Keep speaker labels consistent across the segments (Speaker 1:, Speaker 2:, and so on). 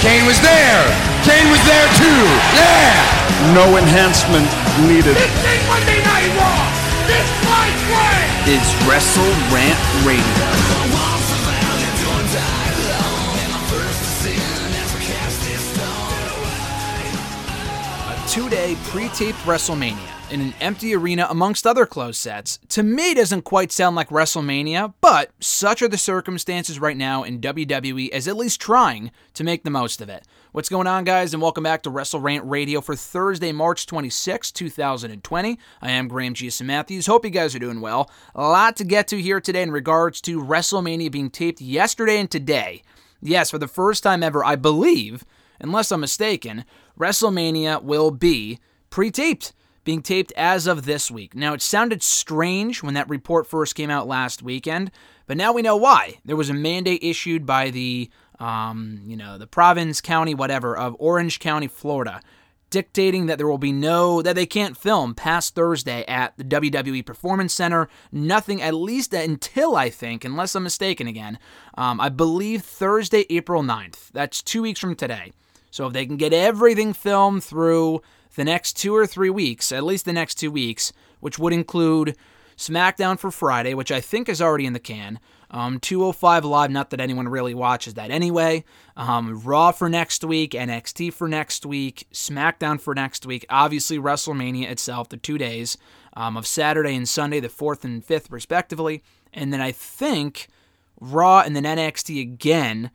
Speaker 1: Kane was there. Kane was there too. Yeah.
Speaker 2: No enhancement needed.
Speaker 3: This ain't Monday Night Raw. This fight way
Speaker 4: is Wrestle Rant Radio. two-day pre-taped WrestleMania in an empty arena amongst other closed sets, to me doesn't quite sound like WrestleMania, but such are the circumstances right now in WWE as at least trying to make the most of it. What's going on, guys, and welcome back to Wrestle Rant Radio for Thursday, March 26, 2020. I am Graham G. Matthews. Hope you guys are doing well. A lot to get to here today in regards to WrestleMania being taped yesterday and today. Yes, for the first time ever, I believe, unless I'm mistaken, WrestleMania will be pre taped, being taped as of this week. Now, it sounded strange when that report first came out last weekend, but now we know why. There was a mandate issued by the, um, you know, the province, county, whatever, of Orange County, Florida, dictating that there will be no, that they can't film past Thursday at the WWE Performance Center. Nothing, at least until I think, unless I'm mistaken again, um, I believe Thursday, April 9th. That's two weeks from today. So if they can get everything filmed through the next two or three weeks, at least the next two weeks, which would include SmackDown for Friday, which I think is already in the can. Um, 205 Live, not that anyone really watches that anyway. Um, Raw for next week, NXT for next week, SmackDown for next week. Obviously, WrestleMania itself, the two days um, of Saturday and Sunday, the 4th and 5th, respectively. And then I think Raw and then NXT again.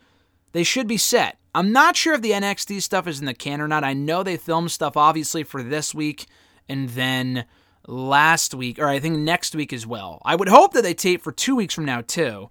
Speaker 4: They should be set. I'm not sure if the NXT stuff is in the can or not. I know they filmed stuff obviously for this week and then last week, or I think next week as well. I would hope that they tape for two weeks from now too.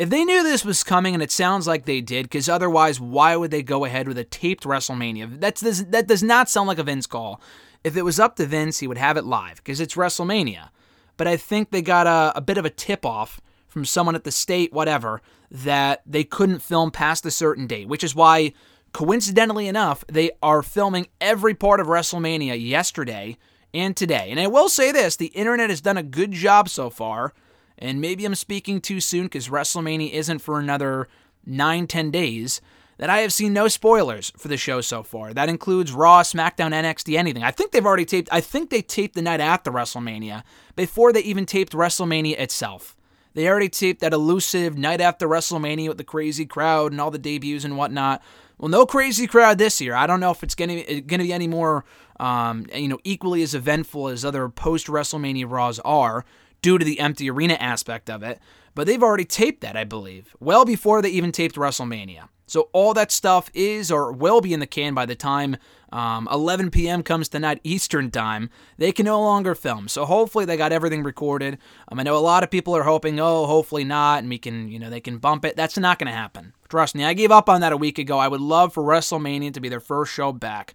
Speaker 4: If they knew this was coming, and it sounds like they did, because otherwise, why would they go ahead with a taped WrestleMania? That's that does not sound like a Vince call. If it was up to Vince, he would have it live because it's WrestleMania. But I think they got a, a bit of a tip off from someone at the state, whatever, that they couldn't film past a certain date, which is why, coincidentally enough, they are filming every part of WrestleMania yesterday and today. And I will say this the internet has done a good job so far, and maybe I'm speaking too soon because WrestleMania isn't for another 9, 10 days. That I have seen no spoilers for the show so far. That includes Raw, SmackDown, NXT, anything. I think they've already taped. I think they taped the night after WrestleMania before they even taped WrestleMania itself. They already taped that elusive night after WrestleMania with the crazy crowd and all the debuts and whatnot. Well, no crazy crowd this year. I don't know if it's going to be any more, um, you know, equally as eventful as other post WrestleMania Raws are due to the empty arena aspect of it. But they've already taped that, I believe, well before they even taped WrestleMania. So all that stuff is or will be in the can by the time um, 11 p.m. comes tonight Eastern time. They can no longer film. So hopefully they got everything recorded. Um, I know a lot of people are hoping, oh, hopefully not, and we can, you know, they can bump it. That's not going to happen. Trust me, I gave up on that a week ago. I would love for WrestleMania to be their first show back,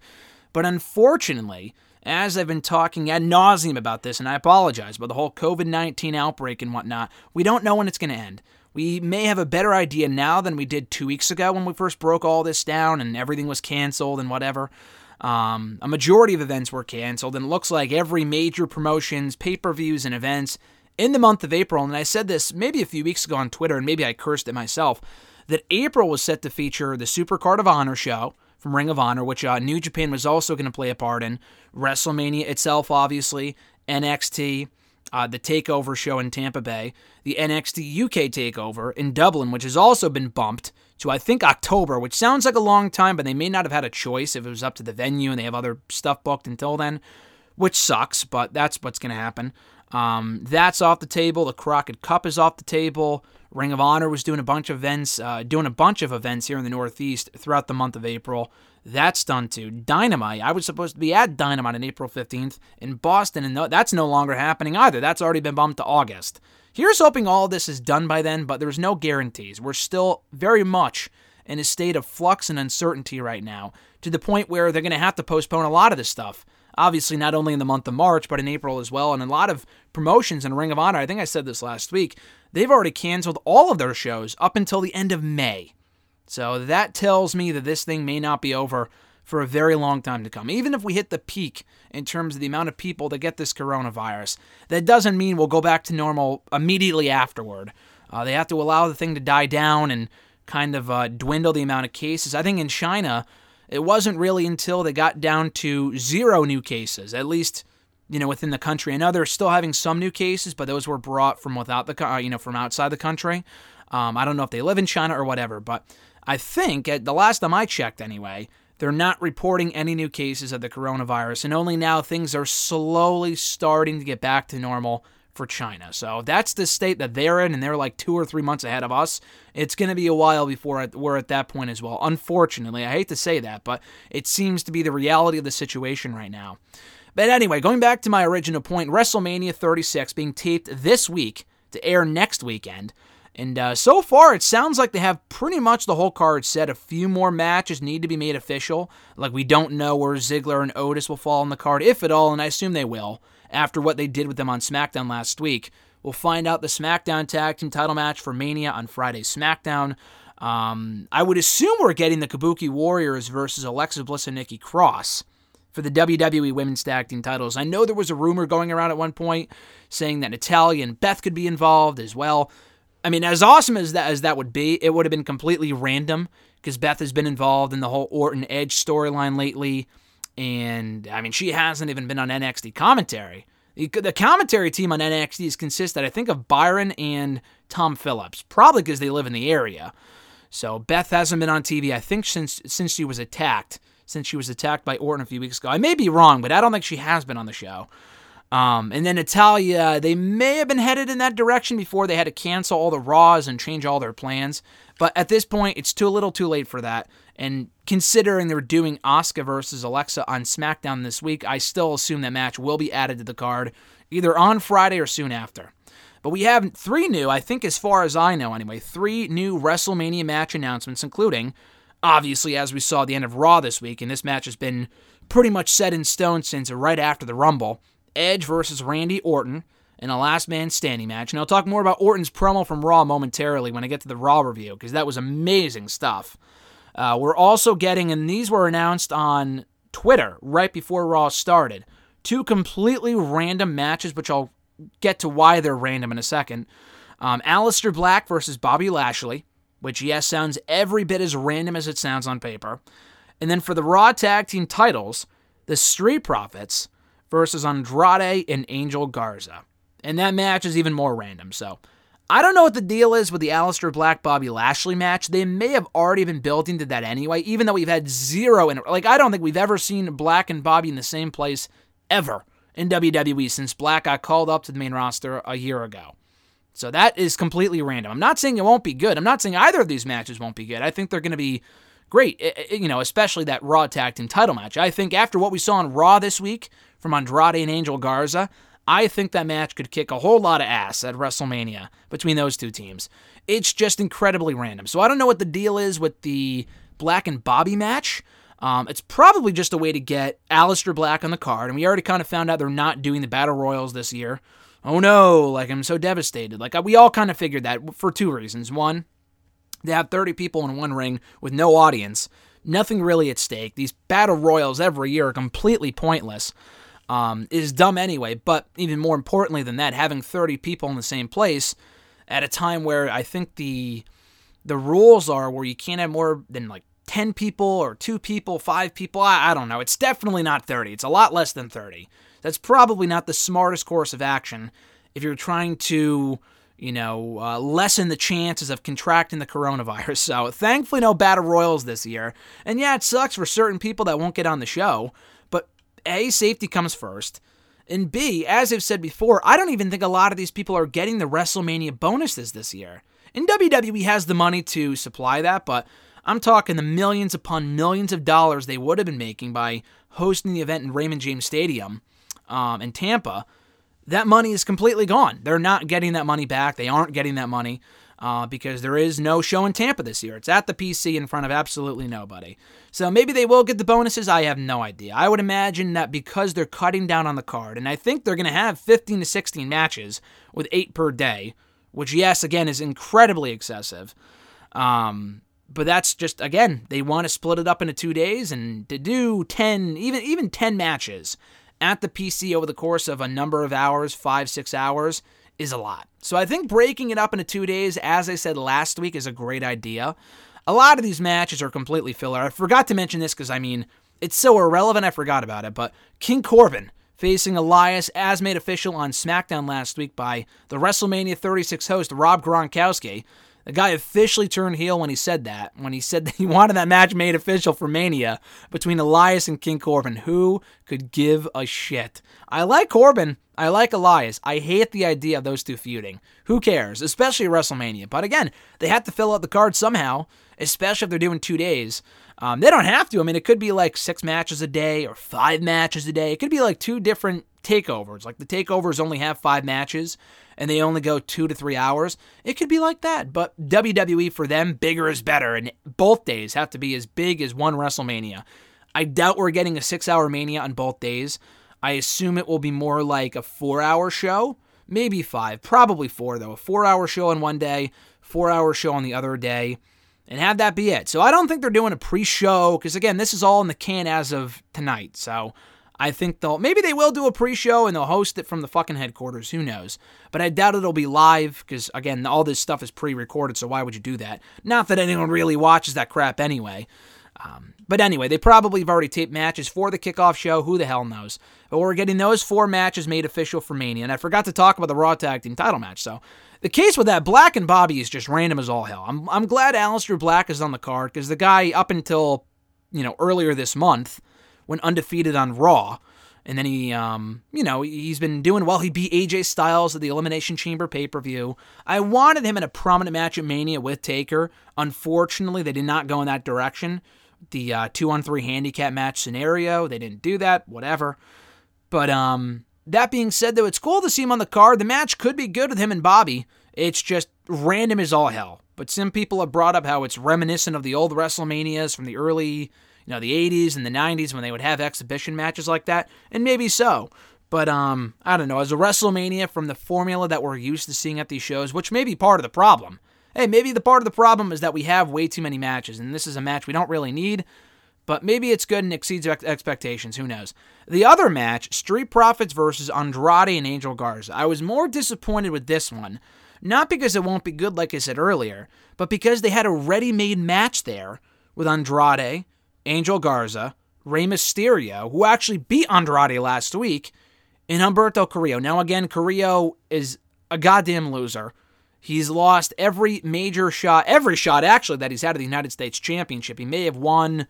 Speaker 4: but unfortunately. As I've been talking ad nauseum about this, and I apologize, about the whole COVID 19 outbreak and whatnot, we don't know when it's going to end. We may have a better idea now than we did two weeks ago when we first broke all this down and everything was canceled and whatever. Um, a majority of events were canceled, and it looks like every major promotions, pay per views, and events in the month of April. And I said this maybe a few weeks ago on Twitter, and maybe I cursed it myself, that April was set to feature the Super Card of Honor show from Ring of Honor, which uh, New Japan was also going to play a part in, WrestleMania itself, obviously, NXT uh, the Takeover show in Tampa Bay, the NXT UK Takeover in Dublin, which has also been bumped to I think October, which sounds like a long time, but they may not have had a choice if it was up to the venue and they have other stuff booked until then, which sucks, but that's what's going to happen. Um, that's off the table. The Crockett Cup is off the table. Ring of Honor was doing a bunch of events, uh, doing a bunch of events here in the Northeast throughout the month of April. That's done too. Dynamite. I was supposed to be at Dynamite on April 15th in Boston, and no, that's no longer happening either. That's already been bumped to August. Here's hoping all this is done by then, but there's no guarantees. We're still very much in a state of flux and uncertainty right now, to the point where they're going to have to postpone a lot of this stuff. Obviously, not only in the month of March, but in April as well. And a lot of promotions in Ring of Honor, I think I said this last week, they've already canceled all of their shows up until the end of May. So that tells me that this thing may not be over for a very long time to come. Even if we hit the peak in terms of the amount of people that get this coronavirus, that doesn't mean we'll go back to normal immediately afterward. Uh, they have to allow the thing to die down and kind of uh, dwindle the amount of cases. I think in China, it wasn't really until they got down to zero new cases, at least you know within the country. I know they're still having some new cases, but those were brought from without the uh, you know from outside the country. Um, I don't know if they live in China or whatever, but I think at the last time I checked, anyway, they're not reporting any new cases of the coronavirus, and only now things are slowly starting to get back to normal for China. So that's the state that they're in, and they're like two or three months ahead of us. It's going to be a while before we're at that point as well. Unfortunately, I hate to say that, but it seems to be the reality of the situation right now. But anyway, going back to my original point, WrestleMania 36 being taped this week to air next weekend. And uh, so far, it sounds like they have pretty much the whole card set. A few more matches need to be made official. Like, we don't know where Ziggler and Otis will fall on the card, if at all, and I assume they will after what they did with them on SmackDown last week. We'll find out the SmackDown Tag Team title match for Mania on Friday's SmackDown. Um, I would assume we're getting the Kabuki Warriors versus Alexa Bliss and Nikki Cross for the WWE Women's Tag Team titles. I know there was a rumor going around at one point saying that Natalya and Beth could be involved as well. I mean, as awesome as that as that would be, it would have been completely random because Beth has been involved in the whole Orton Edge storyline lately. And I mean, she hasn't even been on NXT commentary. The commentary team on NXT is consisted, I think, of Byron and Tom Phillips, probably because they live in the area. So Beth hasn't been on TV, I think, since since she was attacked. Since she was attacked by Orton a few weeks ago. I may be wrong, but I don't think she has been on the show. Um, and then Natalya, they may have been headed in that direction before they had to cancel all the Raws and change all their plans. But at this point, it's too little too late for that. And considering they're doing Asuka versus Alexa on SmackDown this week, I still assume that match will be added to the card either on Friday or soon after. But we have three new, I think, as far as I know anyway, three new WrestleMania match announcements, including, obviously, as we saw at the end of Raw this week, and this match has been pretty much set in stone since right after the Rumble Edge versus Randy Orton in a last man standing match. And I'll talk more about Orton's promo from Raw momentarily when I get to the Raw review, because that was amazing stuff. Uh, we're also getting, and these were announced on Twitter right before Raw started, two completely random matches, which I'll get to why they're random in a second. Um, Aleister Black versus Bobby Lashley, which, yes, sounds every bit as random as it sounds on paper. And then for the Raw Tag Team titles, the Street Profits versus Andrade and Angel Garza. And that match is even more random, so I don't know what the deal is with the Aleister Black Bobby Lashley match. They may have already been building to that anyway, even though we've had zero in like I don't think we've ever seen Black and Bobby in the same place ever in WWE since Black got called up to the main roster a year ago. So that is completely random. I'm not saying it won't be good. I'm not saying either of these matches won't be good. I think they're going to be great, eh, eh, eh, you know, especially that Raw Tag Team title match. I think after what we saw on Raw this week from Andrade and Angel Garza, I think that match could kick a whole lot of ass at WrestleMania between those two teams. It's just incredibly random. So I don't know what the deal is with the Black and Bobby match. Um, it's probably just a way to get Aleister Black on the card, and we already kind of found out they're not doing the Battle Royals this year. Oh no, like I'm so devastated. Like we all kind of figured that for two reasons. One, they have 30 people in one ring with no audience, nothing really at stake. These Battle Royals every year are completely pointless um, is dumb anyway. But even more importantly than that, having 30 people in the same place at a time where I think the the rules are where you can't have more than like 10 people or two people, five people. I, I don't know. It's definitely not 30. It's a lot less than 30. That's probably not the smartest course of action if you're trying to you know, uh, lessen the chances of contracting the coronavirus. So, thankfully, no battle royals this year. And yeah, it sucks for certain people that won't get on the show. A, safety comes first. And B, as I've said before, I don't even think a lot of these people are getting the WrestleMania bonuses this year. And WWE has the money to supply that, but I'm talking the millions upon millions of dollars they would have been making by hosting the event in Raymond James Stadium um, in Tampa. That money is completely gone. They're not getting that money back. They aren't getting that money. Uh, because there is no show in Tampa this year. It's at the PC in front of absolutely nobody. So maybe they will get the bonuses. I have no idea. I would imagine that because they're cutting down on the card, and I think they're going to have 15 to 16 matches with eight per day, which, yes, again, is incredibly excessive. Um, but that's just again they want to split it up into two days and to do 10 even even 10 matches at the pc over the course of a number of hours five six hours is a lot. So i think breaking it up into two days as i said last week is a great idea. A lot of these matches are completely filler. I forgot to mention this because i mean it's so irrelevant i forgot about it but king corbin facing Elias as made official on SmackDown last week by the WrestleMania 36 host Rob Gronkowski. The guy officially turned heel when he said that, when he said that he wanted that match made official for Mania between Elias and King Corbin. Who could give a shit? I like Corbin. I like Elias. I hate the idea of those two feuding. Who cares? Especially WrestleMania. But again, they have to fill out the card somehow, especially if they're doing two days. Um, they don't have to. I mean, it could be like six matches a day or five matches a day. It could be like two different takeovers. Like the takeovers only have five matches and they only go two to three hours. It could be like that. But WWE, for them, bigger is better. And both days have to be as big as one WrestleMania. I doubt we're getting a six hour Mania on both days. I assume it will be more like a four hour show, maybe five, probably four, though. A four hour show on one day, four hour show on the other day, and have that be it. So I don't think they're doing a pre show, because again, this is all in the can as of tonight. So I think they'll maybe they will do a pre-show and they'll host it from the fucking headquarters. Who knows? But I doubt it'll be live because again, all this stuff is pre-recorded. So why would you do that? Not that anyone really watches that crap anyway. Um, but anyway, they probably have already taped matches for the kickoff show. Who the hell knows? But we're getting those four matches made official for Mania. And I forgot to talk about the Raw Tag Team title match. So the case with that, Black and Bobby is just random as all hell. I'm, I'm glad Aleister Black is on the card because the guy up until you know earlier this month went undefeated on Raw. And then he, um, you know, he's been doing well. He beat AJ Styles at the Elimination Chamber pay per view. I wanted him in a prominent match at Mania with Taker. Unfortunately, they did not go in that direction. The uh, two on three handicap match scenario, they didn't do that. Whatever. But um, that being said, though, it's cool to see him on the card. The match could be good with him and Bobby. It's just random as all hell. But some people have brought up how it's reminiscent of the old WrestleManias from the early you know, the 80s and the 90s when they would have exhibition matches like that, and maybe so. But um, I don't know, as a WrestleMania from the formula that we're used to seeing at these shows, which may be part of the problem. Hey, maybe the part of the problem is that we have way too many matches, and this is a match we don't really need. But maybe it's good and exceeds expectations. Who knows? The other match, Street Profits versus Andrade and Angel Garza. I was more disappointed with this one, not because it won't be good, like I said earlier, but because they had a ready-made match there with Andrade Angel Garza, Rey Mysterio, who actually beat Andrade last week, and Humberto Carrillo. Now, again, Carrillo is a goddamn loser. He's lost every major shot, every shot actually that he's had at the United States Championship. He may have won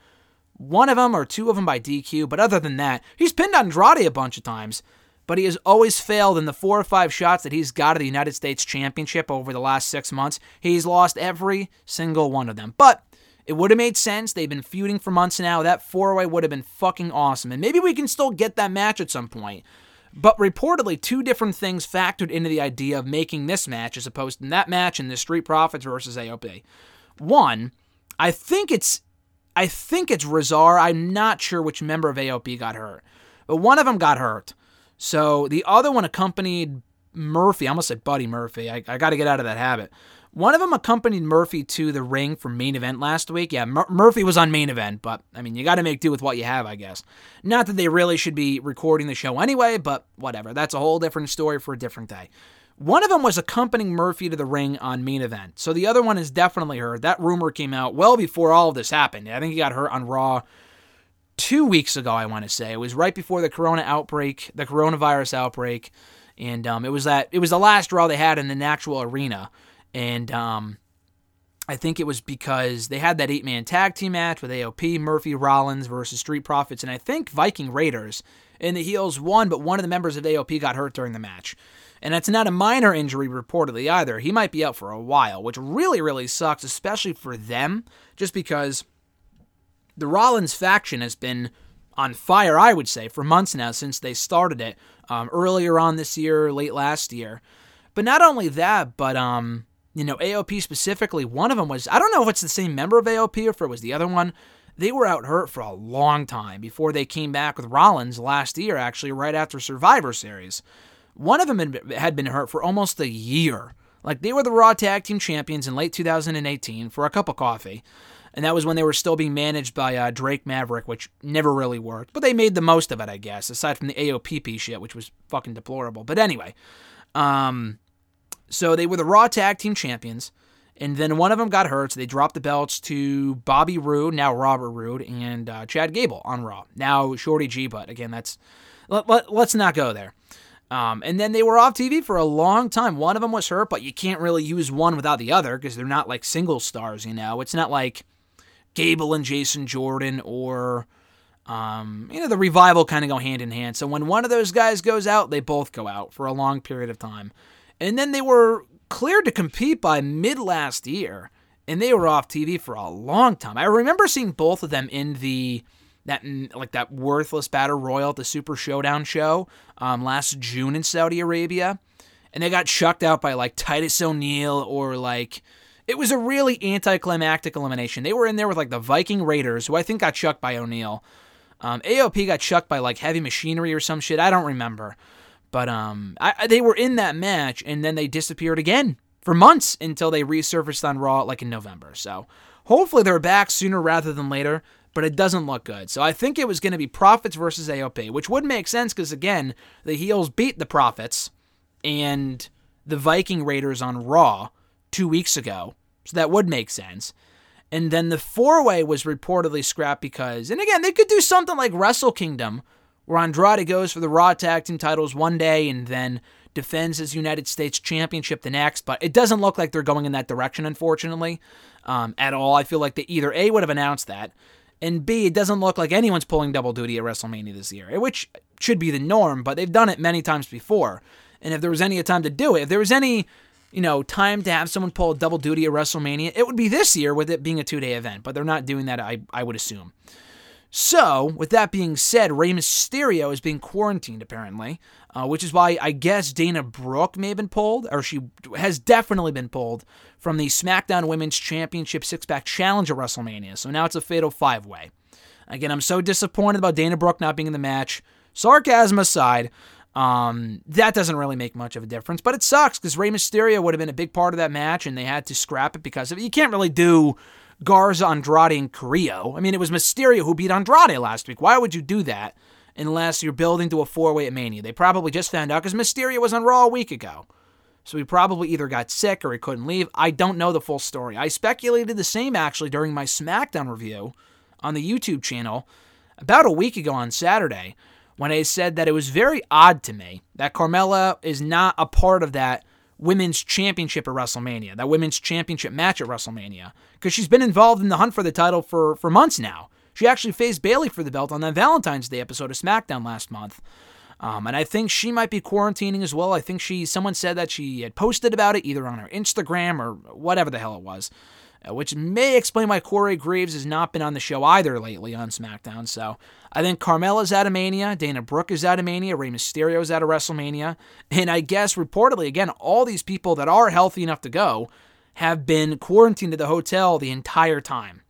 Speaker 4: one of them or two of them by DQ, but other than that, he's pinned Andrade a bunch of times. But he has always failed in the four or five shots that he's got at the United States Championship over the last six months. He's lost every single one of them. But it would have made sense. They've been feuding for months now. That four oh way would have been fucking awesome. And maybe we can still get that match at some point. But reportedly, two different things factored into the idea of making this match as opposed to that match in the Street Profits versus AOP. One, I think it's I think it's Rezar. I'm not sure which member of AOP got hurt. But one of them got hurt. So the other one accompanied Murphy. I almost said Buddy Murphy. I, I got to get out of that habit. One of them accompanied Murphy to the ring for main event last week. Yeah, Mur- Murphy was on main event, but I mean, you got to make do with what you have, I guess. Not that they really should be recording the show anyway, but whatever. That's a whole different story for a different day. One of them was accompanying Murphy to the ring on main event. So the other one is definitely her. That rumor came out well before all of this happened. I think he got hurt on Raw two weeks ago, I want to say. It was right before the corona outbreak, the coronavirus outbreak. And um, it was that it was the last Raw they had in the actual arena. And um, I think it was because they had that eight man tag team match with AOP, Murphy Rollins versus Street Profits, and I think Viking Raiders. And the heels won, but one of the members of AOP got hurt during the match. And it's not a minor injury reportedly either. He might be out for a while, which really, really sucks, especially for them, just because the Rollins faction has been on fire, I would say, for months now since they started it um, earlier on this year, late last year. But not only that, but um, you know, AOP specifically, one of them was, I don't know if it's the same member of AOP or if it was the other one. They were out hurt for a long time before they came back with Rollins last year, actually, right after Survivor Series. One of them had been hurt for almost a year. Like, they were the Raw Tag Team Champions in late 2018 for a cup of coffee. And that was when they were still being managed by uh, Drake Maverick, which never really worked. But they made the most of it, I guess, aside from the AOPP shit, which was fucking deplorable. But anyway, um, so they were the Raw Tag Team Champions, and then one of them got hurt, so they dropped the belts to Bobby Roode, now Robert Roode, and uh, Chad Gable on Raw. Now Shorty G, but again, that's let, let, let's not go there. Um, and then they were off TV for a long time. One of them was hurt, but you can't really use one without the other because they're not like single stars, you know. It's not like Gable and Jason Jordan or um, you know, the revival kind of go hand in hand. So when one of those guys goes out, they both go out for a long period of time. And then they were cleared to compete by mid last year, and they were off TV for a long time. I remember seeing both of them in the that like that worthless battle royal at the Super Showdown show um, last June in Saudi Arabia, and they got chucked out by like Titus O'Neil or like it was a really anticlimactic elimination. They were in there with like the Viking Raiders, who I think got chucked by O'Neil. Um, AOP got chucked by like Heavy Machinery or some shit. I don't remember. But um, I, they were in that match, and then they disappeared again for months until they resurfaced on Raw, like in November. So hopefully they're back sooner rather than later. But it doesn't look good. So I think it was going to be Profits versus AOP, which would make sense because again, the heels beat the Profits and the Viking Raiders on Raw two weeks ago. So that would make sense. And then the four way was reportedly scrapped because, and again, they could do something like Wrestle Kingdom, where Andrade goes for the Raw Tag Team titles one day and then defends his United States Championship the next. But it doesn't look like they're going in that direction, unfortunately, um, at all. I feel like they either A would have announced that, and B, it doesn't look like anyone's pulling double duty at WrestleMania this year, which should be the norm, but they've done it many times before. And if there was any time to do it, if there was any, you know, time to have someone pull double duty at WrestleMania, it would be this year with it being a two day event, but they're not doing that, I, I would assume. So, with that being said, Rey Mysterio is being quarantined apparently, uh, which is why I guess Dana Brooke may have been pulled, or she has definitely been pulled from the SmackDown Women's Championship Six Pack Challenge at WrestleMania. So now it's a fatal five way. Again, I'm so disappointed about Dana Brooke not being in the match. Sarcasm aside, um, that doesn't really make much of a difference, but it sucks because Rey Mysterio would have been a big part of that match, and they had to scrap it because of it. You can't really do Garza, Andrade, and Carrillo. I mean, it was Mysterio who beat Andrade last week. Why would you do that unless you're building to a four way at Mania? They probably just found out because Mysterio was on Raw a week ago. So he probably either got sick or he couldn't leave. I don't know the full story. I speculated the same actually during my SmackDown review on the YouTube channel about a week ago on Saturday when I said that it was very odd to me that Carmella is not a part of that women's championship at WrestleMania, that women's championship match at WrestleMania, because she's been involved in the hunt for the title for, for months now. She actually faced Bayley for the belt on that Valentine's Day episode of SmackDown last month. Um, and I think she might be quarantining as well. I think she, someone said that she had posted about it either on her Instagram or whatever the hell it was. Uh, which may explain why Corey Graves has not been on the show either lately on SmackDown. So I think Carmella's out of Mania, Dana Brooke is out of Mania, Rey Mysterio's out of WrestleMania, and I guess reportedly, again, all these people that are healthy enough to go have been quarantined at the hotel the entire time.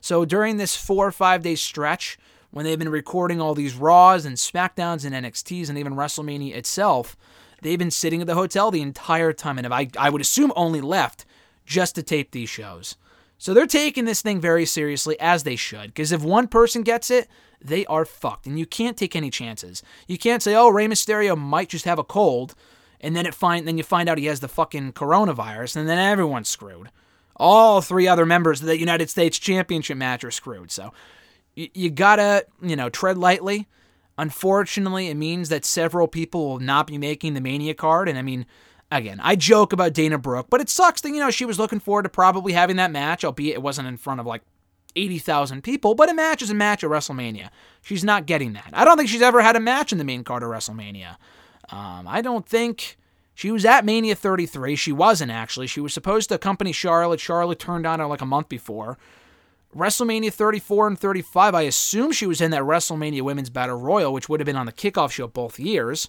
Speaker 4: So during this four or five day stretch, when they've been recording all these Raws and SmackDowns and NXTs and even WrestleMania itself, they've been sitting at the hotel the entire time, and I, I would assume only left just to tape these shows. So they're taking this thing very seriously, as they should, because if one person gets it, they are fucked, and you can't take any chances. You can't say, "Oh, Rey Mysterio might just have a cold," and then it find then you find out he has the fucking coronavirus, and then everyone's screwed. All three other members of the United States Championship match are screwed. So you, you gotta, you know, tread lightly. Unfortunately, it means that several people will not be making the Mania card, and I mean Again, I joke about Dana Brooke, but it sucks that, you know, she was looking forward to probably having that match, albeit it wasn't in front of like 80,000 people, but a match is a match at WrestleMania. She's not getting that. I don't think she's ever had a match in the main card of WrestleMania. Um, I don't think she was at Mania 33. She wasn't actually. She was supposed to accompany Charlotte. Charlotte turned on her like a month before. WrestleMania 34 and 35, I assume she was in that WrestleMania Women's Battle Royal, which would have been on the kickoff show both years.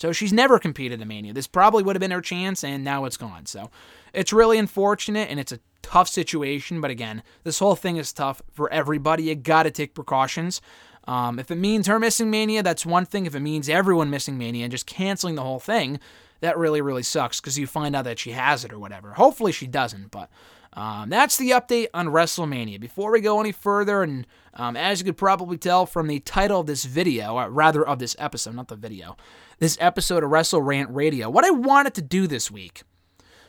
Speaker 4: So she's never competed in Mania. This probably would have been her chance, and now it's gone. So it's really unfortunate, and it's a tough situation. But again, this whole thing is tough for everybody. You got to take precautions. Um, if it means her missing Mania, that's one thing. If it means everyone missing Mania and just canceling the whole thing, that really, really sucks because you find out that she has it or whatever. Hopefully she doesn't, but um, that's the update on WrestleMania. Before we go any further, and um, as you could probably tell from the title of this video, or rather of this episode, not the video, this episode of Wrestle Rant Radio, what I wanted to do this week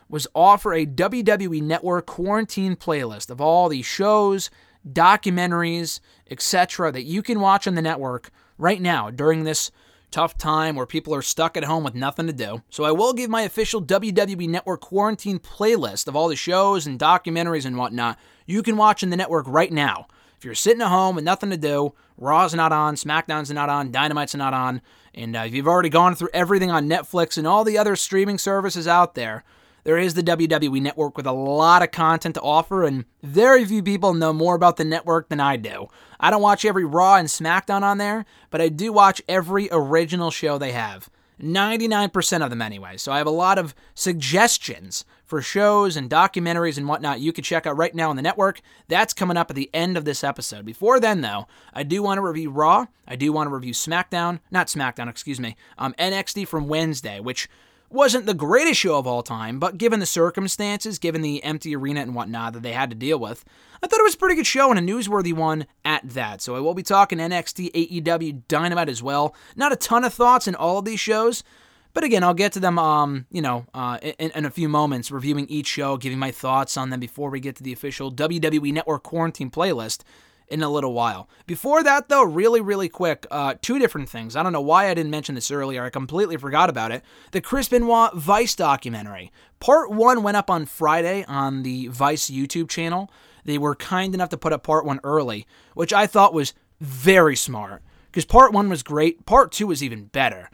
Speaker 4: was offer a WWE Network quarantine playlist of all the shows, documentaries, etc., that you can watch on the network right now during this tough time where people are stuck at home with nothing to do. So I will give my official WWE Network quarantine playlist of all the shows and documentaries and whatnot you can watch in the network right now. If you're sitting at home with nothing to do, Raw's not on, SmackDown's not on, Dynamite's not on, and uh, if you've already gone through everything on Netflix and all the other streaming services out there, there is the WWE Network with a lot of content to offer, and very few people know more about the network than I do. I don't watch every Raw and SmackDown on there, but I do watch every original show they have. 99% of them, anyway. So I have a lot of suggestions for shows and documentaries and whatnot you can check out right now on the network. That's coming up at the end of this episode. Before then, though, I do want to review Raw. I do want to review SmackDown. Not SmackDown, excuse me. Um, NXT from Wednesday, which wasn't the greatest show of all time, but given the circumstances, given the empty arena and whatnot that they had to deal with, I thought it was a pretty good show and a newsworthy one at that. So I will be talking NXT, AEW, Dynamite as well. Not a ton of thoughts in all of these shows, but again, I'll get to them, um, you know, uh, in, in, a few moments, reviewing each show, giving my thoughts on them before we get to the official WWE Network quarantine playlist in a little while. Before that, though, really, really quick, uh, two different things. I don't know why I didn't mention this earlier. I completely forgot about it. The Chris Benoit Vice documentary. Part one went up on Friday on the Vice YouTube channel. They were kind enough to put up part one early, which I thought was very smart because part one was great. Part two was even better.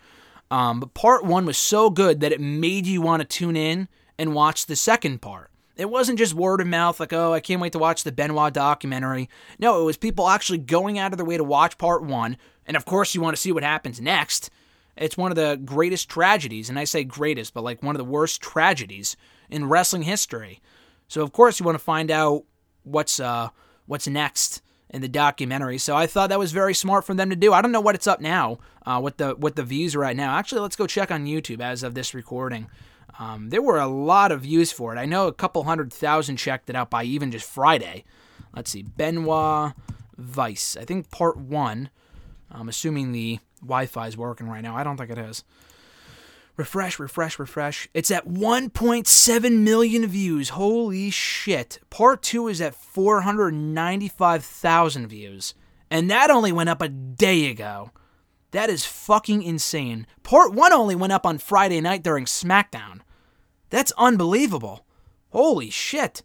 Speaker 4: Um, but part one was so good that it made you want to tune in and watch the second part. It wasn't just word of mouth, like, oh, I can't wait to watch the Benoit documentary. No, it was people actually going out of their way to watch part one. And of course, you want to see what happens next. It's one of the greatest tragedies, and I say greatest, but like one of the worst tragedies in wrestling history. So of course you want to find out what's uh what's next in the documentary. So I thought that was very smart for them to do. I don't know what it's up now, uh, what the what the views right now. Actually, let's go check on YouTube as of this recording. Um, there were a lot of views for it. I know a couple hundred thousand checked it out by even just Friday. Let's see, Benoit Vice. I think part one. I'm assuming the Wi-Fi is working right now. I don't think it is. Refresh, refresh, refresh. It's at 1.7 million views. Holy shit. Part 2 is at 495,000 views. And that only went up a day ago. That is fucking insane. Part 1 only went up on Friday night during SmackDown. That's unbelievable. Holy shit.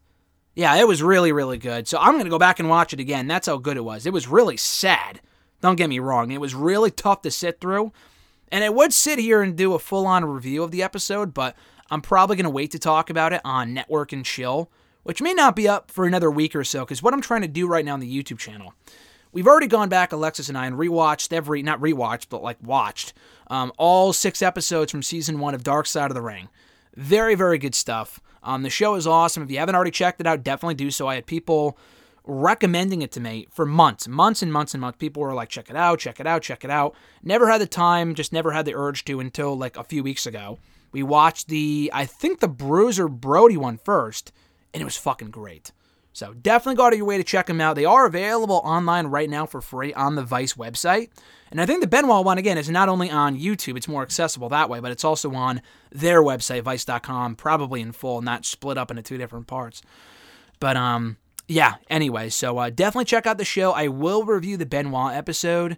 Speaker 4: Yeah, it was really, really good. So I'm going to go back and watch it again. That's how good it was. It was really sad. Don't get me wrong. It was really tough to sit through. And I would sit here and do a full on review of the episode, but I'm probably going to wait to talk about it on Network and Chill, which may not be up for another week or so, because what I'm trying to do right now on the YouTube channel, we've already gone back, Alexis and I, and rewatched every, not rewatched, but like watched um, all six episodes from season one of Dark Side of the Ring. Very, very good stuff. Um, the show is awesome. If you haven't already checked it out, definitely do so. I had people recommending it to me for months, months and months and months. People were like, check it out, check it out, check it out. Never had the time, just never had the urge to until like a few weeks ago. We watched the, I think the Bruiser Brody one first, and it was fucking great. So definitely go out of your way to check them out. They are available online right now for free on the Vice website. And I think the Benoit one, again, is not only on YouTube, it's more accessible that way, but it's also on their website, vice.com, probably in full, not split up into two different parts. But um, yeah, anyway, so uh, definitely check out the show. I will review the Benoit episode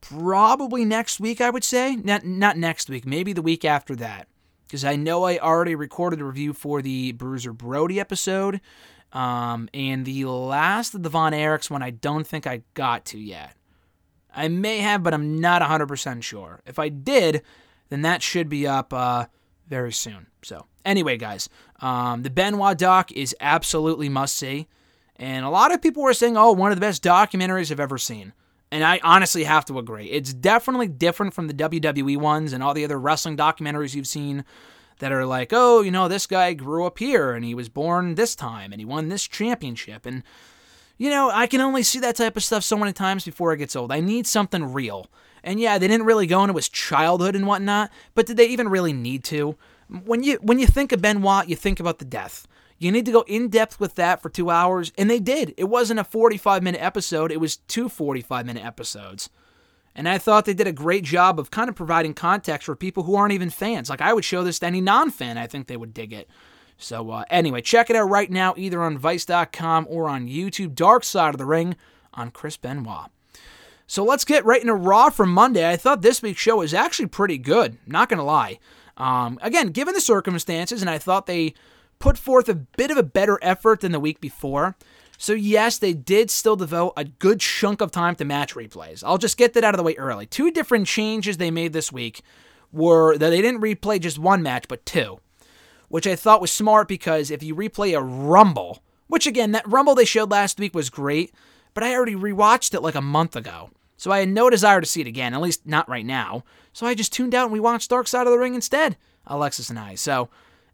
Speaker 4: probably next week, I would say. Not, not next week, maybe the week after that. Because I know I already recorded a review for the Bruiser Brody episode. Um, and the last of the Von Erichs one, I don't think I got to yet. I may have, but I'm not 100% sure. If I did, then that should be up uh, very soon. So, anyway, guys, um, the Benoit doc is absolutely must see. And a lot of people were saying, oh, one of the best documentaries I've ever seen. And I honestly have to agree. It's definitely different from the WWE ones and all the other wrestling documentaries you've seen that are like, oh, you know, this guy grew up here and he was born this time and he won this championship. And, you know, I can only see that type of stuff so many times before it gets old. I need something real. And yeah, they didn't really go into his childhood and whatnot, but did they even really need to? When you when you think of Benoit, you think about the death. You need to go in depth with that for two hours, and they did. It wasn't a 45 minute episode, it was two 45 minute episodes. And I thought they did a great job of kind of providing context for people who aren't even fans. Like I would show this to any non fan, I think they would dig it. So, uh, anyway, check it out right now, either on Vice.com or on YouTube. Dark Side of the Ring on Chris Benoit. So let's get right into Raw from Monday. I thought this week's show was actually pretty good, not going to lie. Um, again, given the circumstances, and I thought they put forth a bit of a better effort than the week before. So, yes, they did still devote a good chunk of time to match replays. I'll just get that out of the way early. Two different changes they made this week were that they didn't replay just one match, but two, which I thought was smart because if you replay a Rumble, which again, that Rumble they showed last week was great, but I already rewatched it like a month ago. So I had no desire to see it again, at least not right now. So I just tuned out and we watched Dark Side of the Ring instead, Alexis and I. So,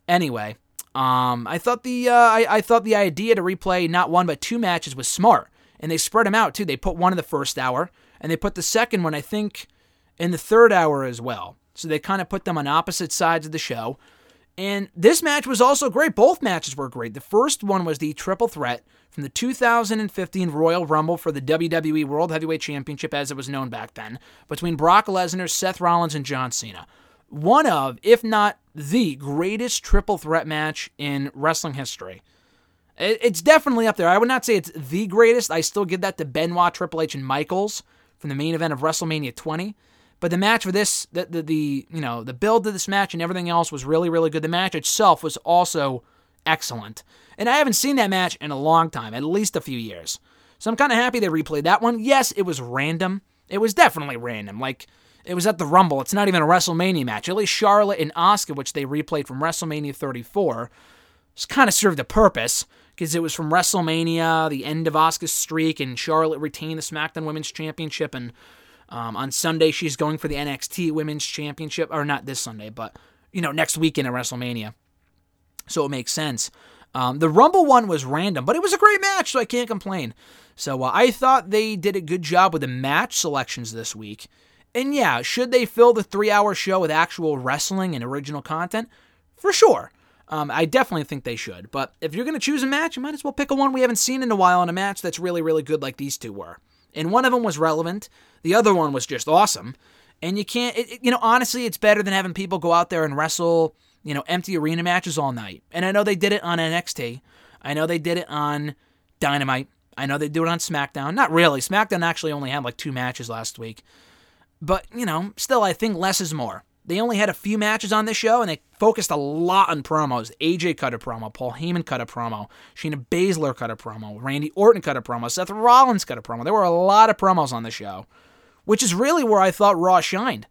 Speaker 4: anyway, um, I thought the uh, I, I thought the idea to replay not one but two matches was smart, and they spread them out too. They put one in the first hour, and they put the second one, I think, in the third hour as well. So they kind of put them on opposite sides of the show. And this match was also great. Both matches were great. The first one was the triple threat from the 2015 Royal Rumble for the WWE World Heavyweight Championship, as it was known back then, between Brock Lesnar, Seth Rollins, and John Cena one of, if not the greatest triple threat match in wrestling history. It's definitely up there. I would not say it's the greatest. I still give that to Benoit, Triple H, and Michaels from the main event of WrestleMania 20. But the match for this, the, the, the you know the build of this match and everything else was really really good. The match itself was also excellent, and I haven't seen that match in a long time, at least a few years. So I'm kind of happy they replayed that one. Yes, it was random. It was definitely random. Like it was at the Rumble. It's not even a WrestleMania match. At least Charlotte and Asuka, which they replayed from WrestleMania 34, kind of served a purpose because it was from WrestleMania, the end of Asuka's streak, and Charlotte retained the SmackDown Women's Championship. And um, on Sunday, she's going for the NXT Women's Championship, or not this Sunday, but you know next weekend at WrestleMania. So it makes sense. Um, the Rumble one was random, but it was a great match, so I can't complain. So uh, I thought they did a good job with the match selections this week. And yeah, should they fill the three hour show with actual wrestling and original content? For sure. Um, I definitely think they should. But if you're going to choose a match, you might as well pick a one we haven't seen in a while in a match that's really, really good, like these two were. And one of them was relevant, the other one was just awesome. And you can't, it, you know, honestly, it's better than having people go out there and wrestle, you know, empty arena matches all night. And I know they did it on NXT. I know they did it on Dynamite. I know they do it on SmackDown. Not really. SmackDown actually only had like two matches last week. But, you know, still, I think less is more. They only had a few matches on this show, and they focused a lot on promos. AJ cut a promo, Paul Heyman cut a promo, Shayna Baszler cut a promo, Randy Orton cut a promo, Seth Rollins cut a promo. There were a lot of promos on the show, which is really where I thought Raw shined.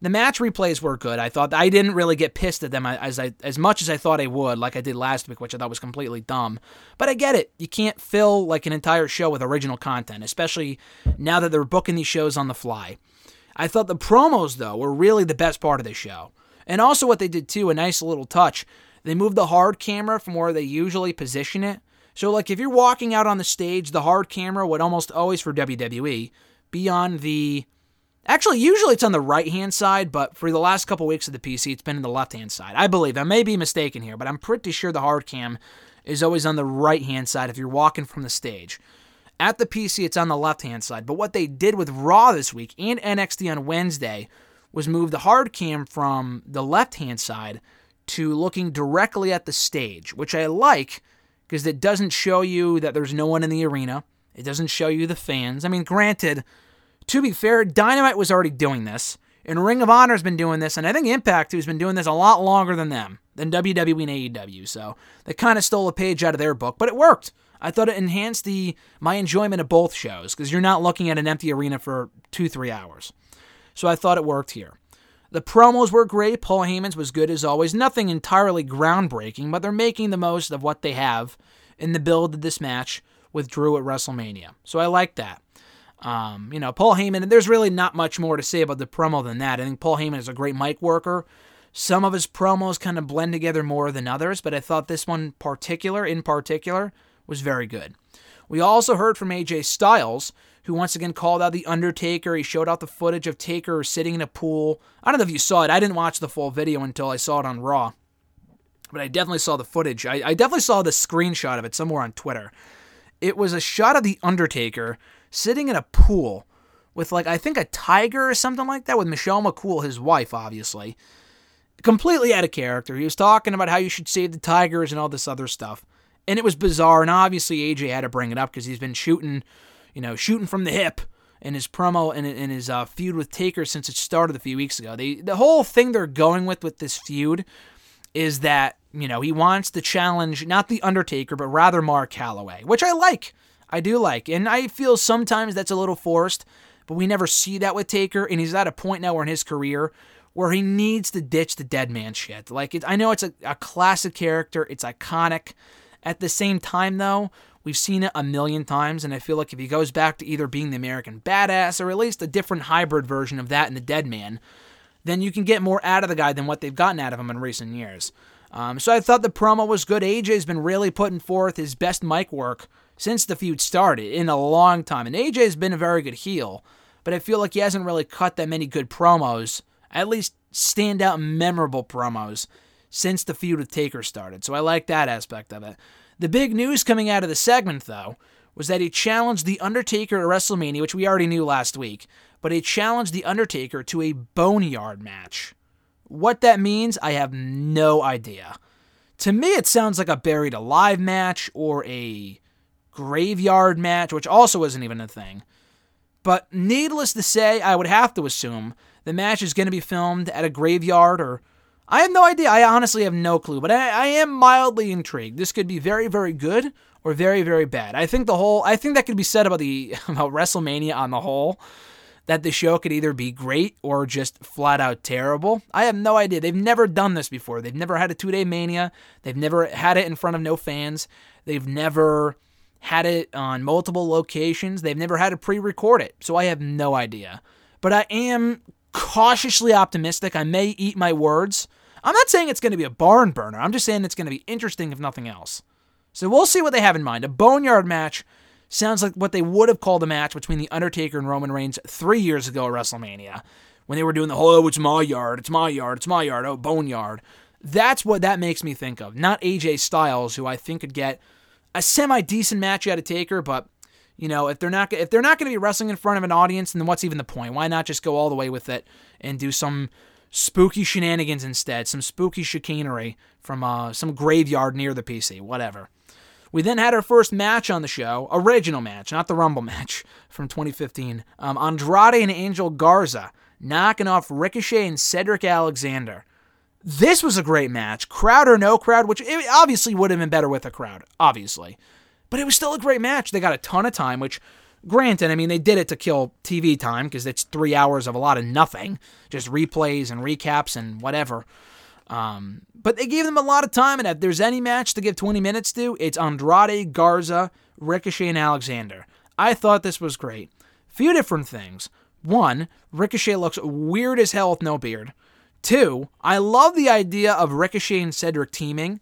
Speaker 4: The match replays were good. I thought I didn't really get pissed at them as I as much as I thought I would, like I did last week, which I thought was completely dumb. But I get it. You can't fill like an entire show with original content, especially now that they're booking these shows on the fly. I thought the promos, though, were really the best part of the show. And also, what they did too, a nice little touch, they moved the hard camera from where they usually position it. So, like, if you're walking out on the stage, the hard camera would almost always for WWE be on the. Actually, usually it's on the right hand side, but for the last couple weeks of the PC, it's been on the left hand side. I believe. I may be mistaken here, but I'm pretty sure the hard cam is always on the right hand side if you're walking from the stage. At the PC, it's on the left hand side. But what they did with Raw this week and NXT on Wednesday was move the hard cam from the left hand side to looking directly at the stage, which I like because it doesn't show you that there's no one in the arena. It doesn't show you the fans. I mean, granted, to be fair, Dynamite was already doing this, and Ring of Honor has been doing this, and I think Impact who's been doing this a lot longer than them, than WWE and AEW. So they kind of stole a page out of their book, but it worked. I thought it enhanced the my enjoyment of both shows because you're not looking at an empty arena for two, three hours. So I thought it worked here. The promos were great. Paul Heyman's was good as always. Nothing entirely groundbreaking, but they're making the most of what they have in the build of this match with Drew at WrestleMania. So I like that. Um, you know, Paul Heyman, and there's really not much more to say about the promo than that. I think Paul Heyman is a great mic worker. Some of his promos kind of blend together more than others, but I thought this one particular, in particular, was very good. We also heard from AJ Styles, who once again called out The Undertaker. He showed out the footage of Taker sitting in a pool. I don't know if you saw it. I didn't watch the full video until I saw it on Raw. But I definitely saw the footage. I, I definitely saw the screenshot of it somewhere on Twitter. It was a shot of The Undertaker sitting in a pool with, like, I think a tiger or something like that, with Michelle McCool, his wife, obviously. Completely out of character. He was talking about how you should save the tigers and all this other stuff. And it was bizarre, and obviously AJ had to bring it up because he's been shooting, you know, shooting from the hip in his promo and in his uh, feud with Taker since it started a few weeks ago. They, the whole thing they're going with with this feud is that you know he wants to challenge not the Undertaker but rather Mark Calaway, which I like. I do like, and I feel sometimes that's a little forced, but we never see that with Taker, and he's at a point now in his career where he needs to ditch the dead man shit. Like it, I know it's a, a classic character, it's iconic. At the same time, though, we've seen it a million times, and I feel like if he goes back to either being the American badass or at least a different hybrid version of that in the Dead Man, then you can get more out of the guy than what they've gotten out of him in recent years. Um, so I thought the promo was good. AJ's been really putting forth his best mic work since the feud started in a long time, and AJ's been a very good heel, but I feel like he hasn't really cut that many good promos, at least standout memorable promos since the feud with Taker started. So I like that aspect of it. The big news coming out of the segment, though, was that he challenged The Undertaker at WrestleMania, which we already knew last week, but he challenged The Undertaker to a Boneyard match. What that means, I have no idea. To me, it sounds like a buried alive match or a graveyard match, which also isn't even a thing. But needless to say, I would have to assume the match is going to be filmed at a graveyard or I have no idea. I honestly have no clue, but I, I, am mildly intrigued. This could be very, very good or very, very bad. I think the whole, I think that could be said about the about WrestleMania on the whole, that the show could either be great or just flat out terrible. I have no idea. They've never done this before. They've never had a two day mania. They've never had it in front of no fans. They've never had it on multiple locations. They've never had to pre record it. So I have no idea. But I am cautiously optimistic. I may eat my words I'm not saying it's going to be a barn burner. I'm just saying it's going to be interesting, if nothing else. So we'll see what they have in mind. A boneyard match sounds like what they would have called a match between The Undertaker and Roman Reigns three years ago at WrestleMania when they were doing the whole, oh, it's my yard, it's my yard, it's my yard, oh, boneyard. That's what that makes me think of. Not AJ Styles, who I think could get a semi decent match out of Taker, but you know, if they're not if they're not going to be wrestling in front of an audience, then what's even the point? Why not just go all the way with it and do some spooky shenanigans instead, some spooky chicanery from uh, some graveyard near the PC, whatever. We then had our first match on the show, original match, not the Rumble match from 2015. Um, Andrade and Angel Garza knocking off Ricochet and Cedric Alexander. This was a great match, crowd or no crowd, which obviously would have been better with a crowd, obviously. But it was still a great match. They got a ton of time, which Granted, I mean, they did it to kill TV time because it's three hours of a lot of nothing, just replays and recaps and whatever. Um, but they gave them a lot of time, and if there's any match to give 20 minutes to, it's Andrade, Garza, Ricochet, and Alexander. I thought this was great. Few different things. One, Ricochet looks weird as hell with no beard. Two, I love the idea of Ricochet and Cedric teaming.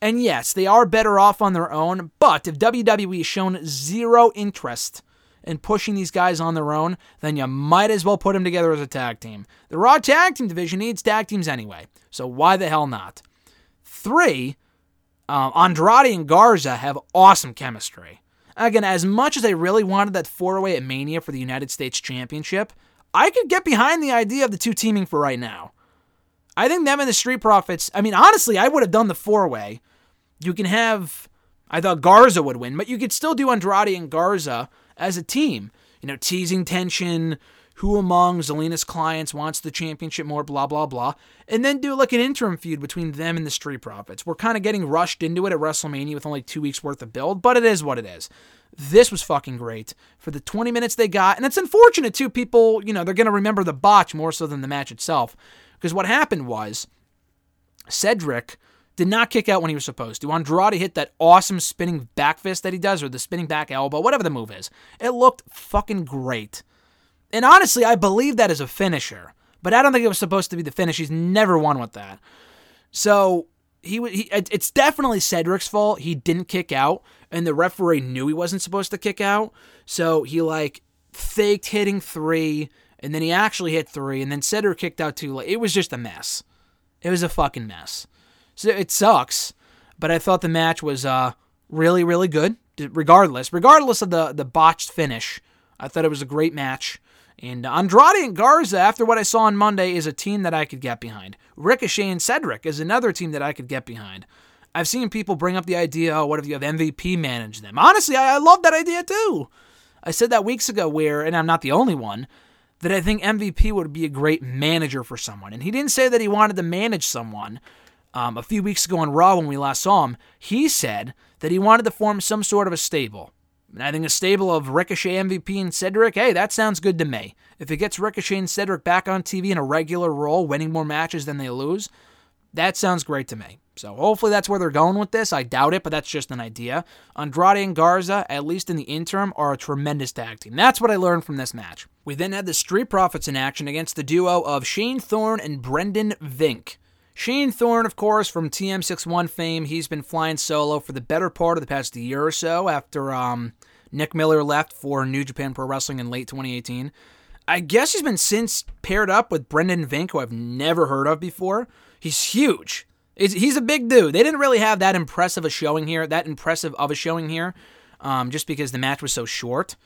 Speaker 4: And yes, they are better off on their own, but if WWE has shown zero interest and pushing these guys on their own, then you might as well put them together as a tag team. The Raw Tag Team division needs tag teams anyway, so why the hell not? Three, uh, Andrade and Garza have awesome chemistry. Again, as much as I really wanted that four way at Mania for the United States Championship, I could get behind the idea of the two teaming for right now. I think them and the Street Profits, I mean, honestly, I would have done the four way. You can have, I thought Garza would win, but you could still do Andrade and Garza as a team. You know, teasing tension, who among Zelina's clients wants the championship more, blah, blah, blah. And then do like an interim feud between them and the Street Profits. We're kind of getting rushed into it at WrestleMania with only two weeks worth of build, but it is what it is. This was fucking great for the 20 minutes they got. And it's unfortunate, too. People, you know, they're going to remember the botch more so than the match itself. Because what happened was Cedric did not kick out when he was supposed to. Andrade hit that awesome spinning back fist that he does, or the spinning back elbow, whatever the move is. It looked fucking great. And honestly, I believe that is a finisher, but I don't think it was supposed to be the finish. He's never won with that. So he, he it's definitely Cedric's fault. He didn't kick out, and the referee knew he wasn't supposed to kick out. So he like faked hitting three, and then he actually hit three, and then Cedric kicked out too late. It was just a mess. It was a fucking mess. So it sucks, but I thought the match was uh, really, really good. Regardless, regardless of the the botched finish, I thought it was a great match. And Andrade and Garza, after what I saw on Monday, is a team that I could get behind. Ricochet and Cedric is another team that I could get behind. I've seen people bring up the idea, oh, what if you have MVP manage them? Honestly, I, I love that idea too. I said that weeks ago, where, and I'm not the only one, that I think MVP would be a great manager for someone. And he didn't say that he wanted to manage someone, um, a few weeks ago on Raw when we last saw him, he said that he wanted to form some sort of a stable. And I think a stable of Ricochet, MVP, and Cedric, hey, that sounds good to me. If it gets Ricochet and Cedric back on TV in a regular role, winning more matches than they lose, that sounds great to me. So hopefully that's where they're going with this. I doubt it, but that's just an idea. Andrade and Garza, at least in the interim, are a tremendous tag team. That's what I learned from this match. We then had the Street Profits in action against the duo of Shane Thorne and Brendan Vink. Shane Thorne, of course, from TM61 fame, he's been flying solo for the better part of the past year or so after um, Nick Miller left for New Japan Pro Wrestling in late 2018. I guess he's been since paired up with Brendan Vink, who I've never heard of before. He's huge. He's a big dude. They didn't really have that impressive a showing here, that impressive of a showing here, um, just because the match was so short.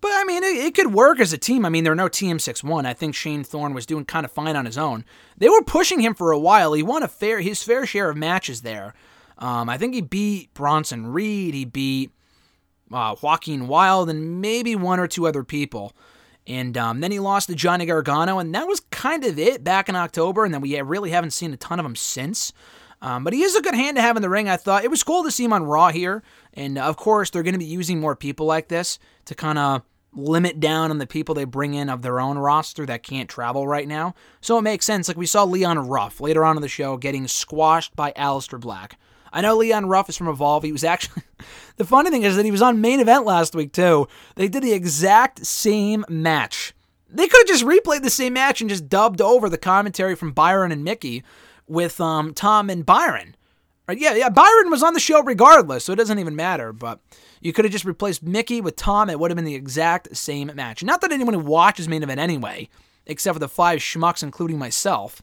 Speaker 4: But I mean, it, it, could work as a team. I mean, there are no TM61. I think Shane Thorne was doing kind of fine on his own. They were pushing him for a while. He won a fair his fair share of matches there. Um, I think he beat Bronson Reed. He beat uh, Joaquin Wilde and maybe one or two other people. And um, then he lost to Johnny Gargano, and that was kind of it back in October. And then we really haven't seen a ton of him since. Um, but he is a good hand to have in the ring. I thought it was cool to see him on Raw here, and uh, of course they're going to be using more people like this to kind of limit down on the people they bring in of their own roster that can't travel right now. So it makes sense. Like we saw Leon Ruff later on in the show getting squashed by Aleister Black. I know Leon Ruff is from Evolve. He was actually the funny thing is that he was on main event last week too. They did the exact same match. They could have just replayed the same match and just dubbed over the commentary from Byron and Mickey with um, Tom and Byron. Right? Yeah, yeah. Byron was on the show regardless, so it doesn't even matter. But you could have just replaced Mickey with Tom. It would have been the exact same match. Not that anyone who watches main event anyway, except for the five schmucks, including myself.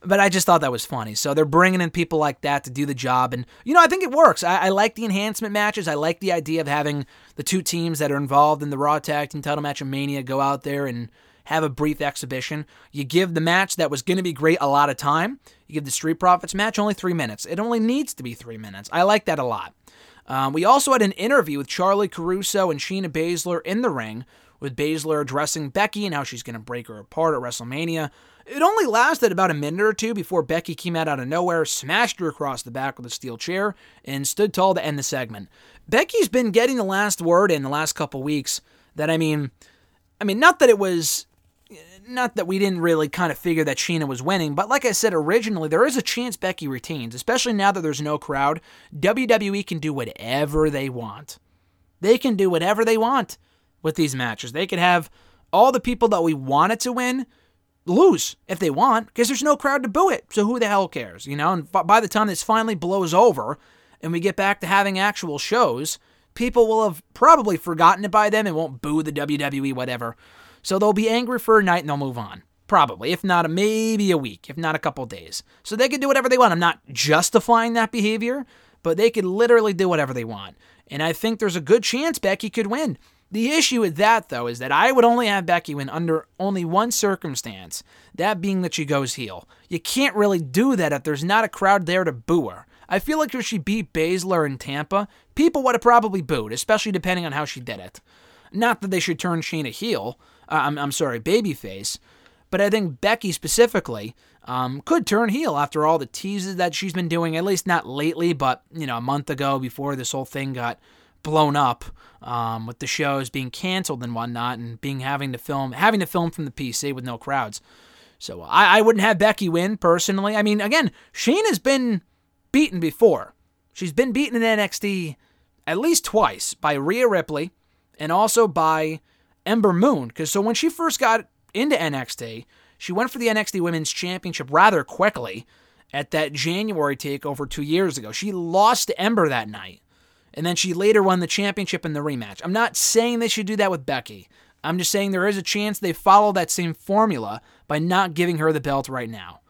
Speaker 4: But I just thought that was funny. So they're bringing in people like that to do the job. And, you know, I think it works. I, I like the enhancement matches. I like the idea of having the two teams that are involved in the Raw Tag Team title match of Mania go out there and have a brief exhibition. You give the match that was going to be great a lot of time. You give the Street Profits match only three minutes. It only needs to be three minutes. I like that a lot. Um, we also had an interview with Charly Caruso and Shayna Baszler in the ring, with Baszler addressing Becky and how she's going to break her apart at WrestleMania. It only lasted about a minute or two before Becky came out out of nowhere, smashed her across the back with a steel chair, and stood tall to end the segment. Becky's been getting the last word in the last couple weeks. That I mean, I mean, not that it was not that we didn't really kind of figure that Shayna was winning, but like I said originally, there is a chance Becky retains, especially now that there's no crowd. WWE can do whatever they want. They can do whatever they want with these matches. They could have all the people that we wanted to win lose if they want because there's no crowd to boo it. So who the hell cares, you know? And by the time this finally blows over and we get back to having actual shows, people will have probably forgotten it by then and won't boo the WWE whatever. So they'll be angry for a night and they'll move on. Probably, if not a, maybe a week, if not a couple days. So they can do whatever they want. I'm not justifying that behavior, but they could literally do whatever they want. And I think there's a good chance Becky could win. The issue with that, though, is that I would only have Becky win under only one circumstance, that being that she goes heel. You can't really do that if there's not a crowd there to boo her. I feel like if she beat Baszler in Tampa, people would have probably booed, especially depending on how she did it. Not that they should turn Shayna heel, uh, I'm, I'm sorry, babyface. But I think Becky specifically um, could turn heel after all the teases that she's been doing, at least not lately, but, you know, a month ago before this whole thing got blown up um, with the shows being canceled and whatnot and being having to film having to film from the PC with no crowds. So I, I wouldn't have Becky win personally. I mean, again, Shane has been beaten before. She's been beaten in NXT at least twice by Rhea Ripley and also by Ember Moon. Because so when she first got into NXT, she went for the NXT Women's Championship rather quickly at that January takeover two years ago. She lost to Ember that night, and then she later won the championship in the rematch. I'm not saying they should do that with Becky. I'm just saying there is a chance they follow that same formula by not giving her the belt right now.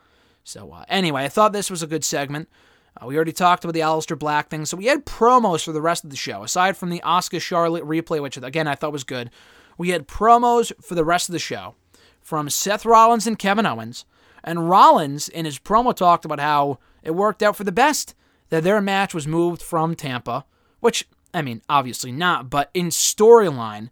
Speaker 4: So, uh, anyway, I thought this was a good segment. Uh, we already talked about the Aleister Black thing, so we had promos for the rest of the show. Aside from the Asuka Charlotte replay, which again I thought was good, we had promos for the rest of the show from Seth Rollins and Kevin Owens. And Rollins, in his promo, talked about how it worked out for the best, that their match was moved from Tampa, which, I mean, obviously not, but in storyline,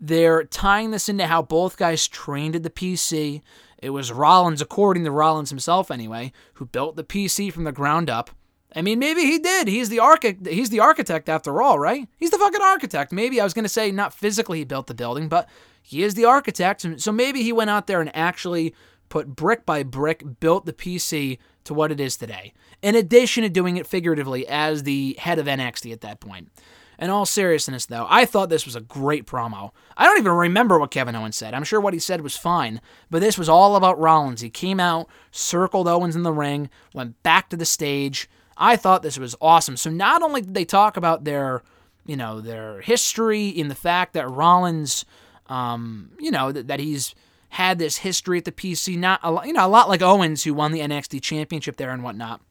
Speaker 4: they're tying this into how both guys trained at the PC. It was Rollins, according to Rollins himself anyway, who built the PC from the ground up. I mean, maybe he did. He's the architect. He's the architect after all, right? He's the fucking architect. Maybe I was gonna say not physically he built the building, but he is the architect. So maybe he went out there and actually put brick by brick, built the PC to what it is today. In addition to doing it figuratively as the head of NXT at that point. In all seriousness, though, I thought this was a great promo. I don't even remember what Kevin Owens said. I'm sure what he said was fine, but this was all about Rollins. He came out, circled Owens in the ring, went back to the stage. I thought this was awesome. So not only did they talk about their, you know, their history in the fact that Rollins, um, you know, that, that he's had this history at the PC, not a, you know, a lot like Owens who won the NXT championship there and whatnot.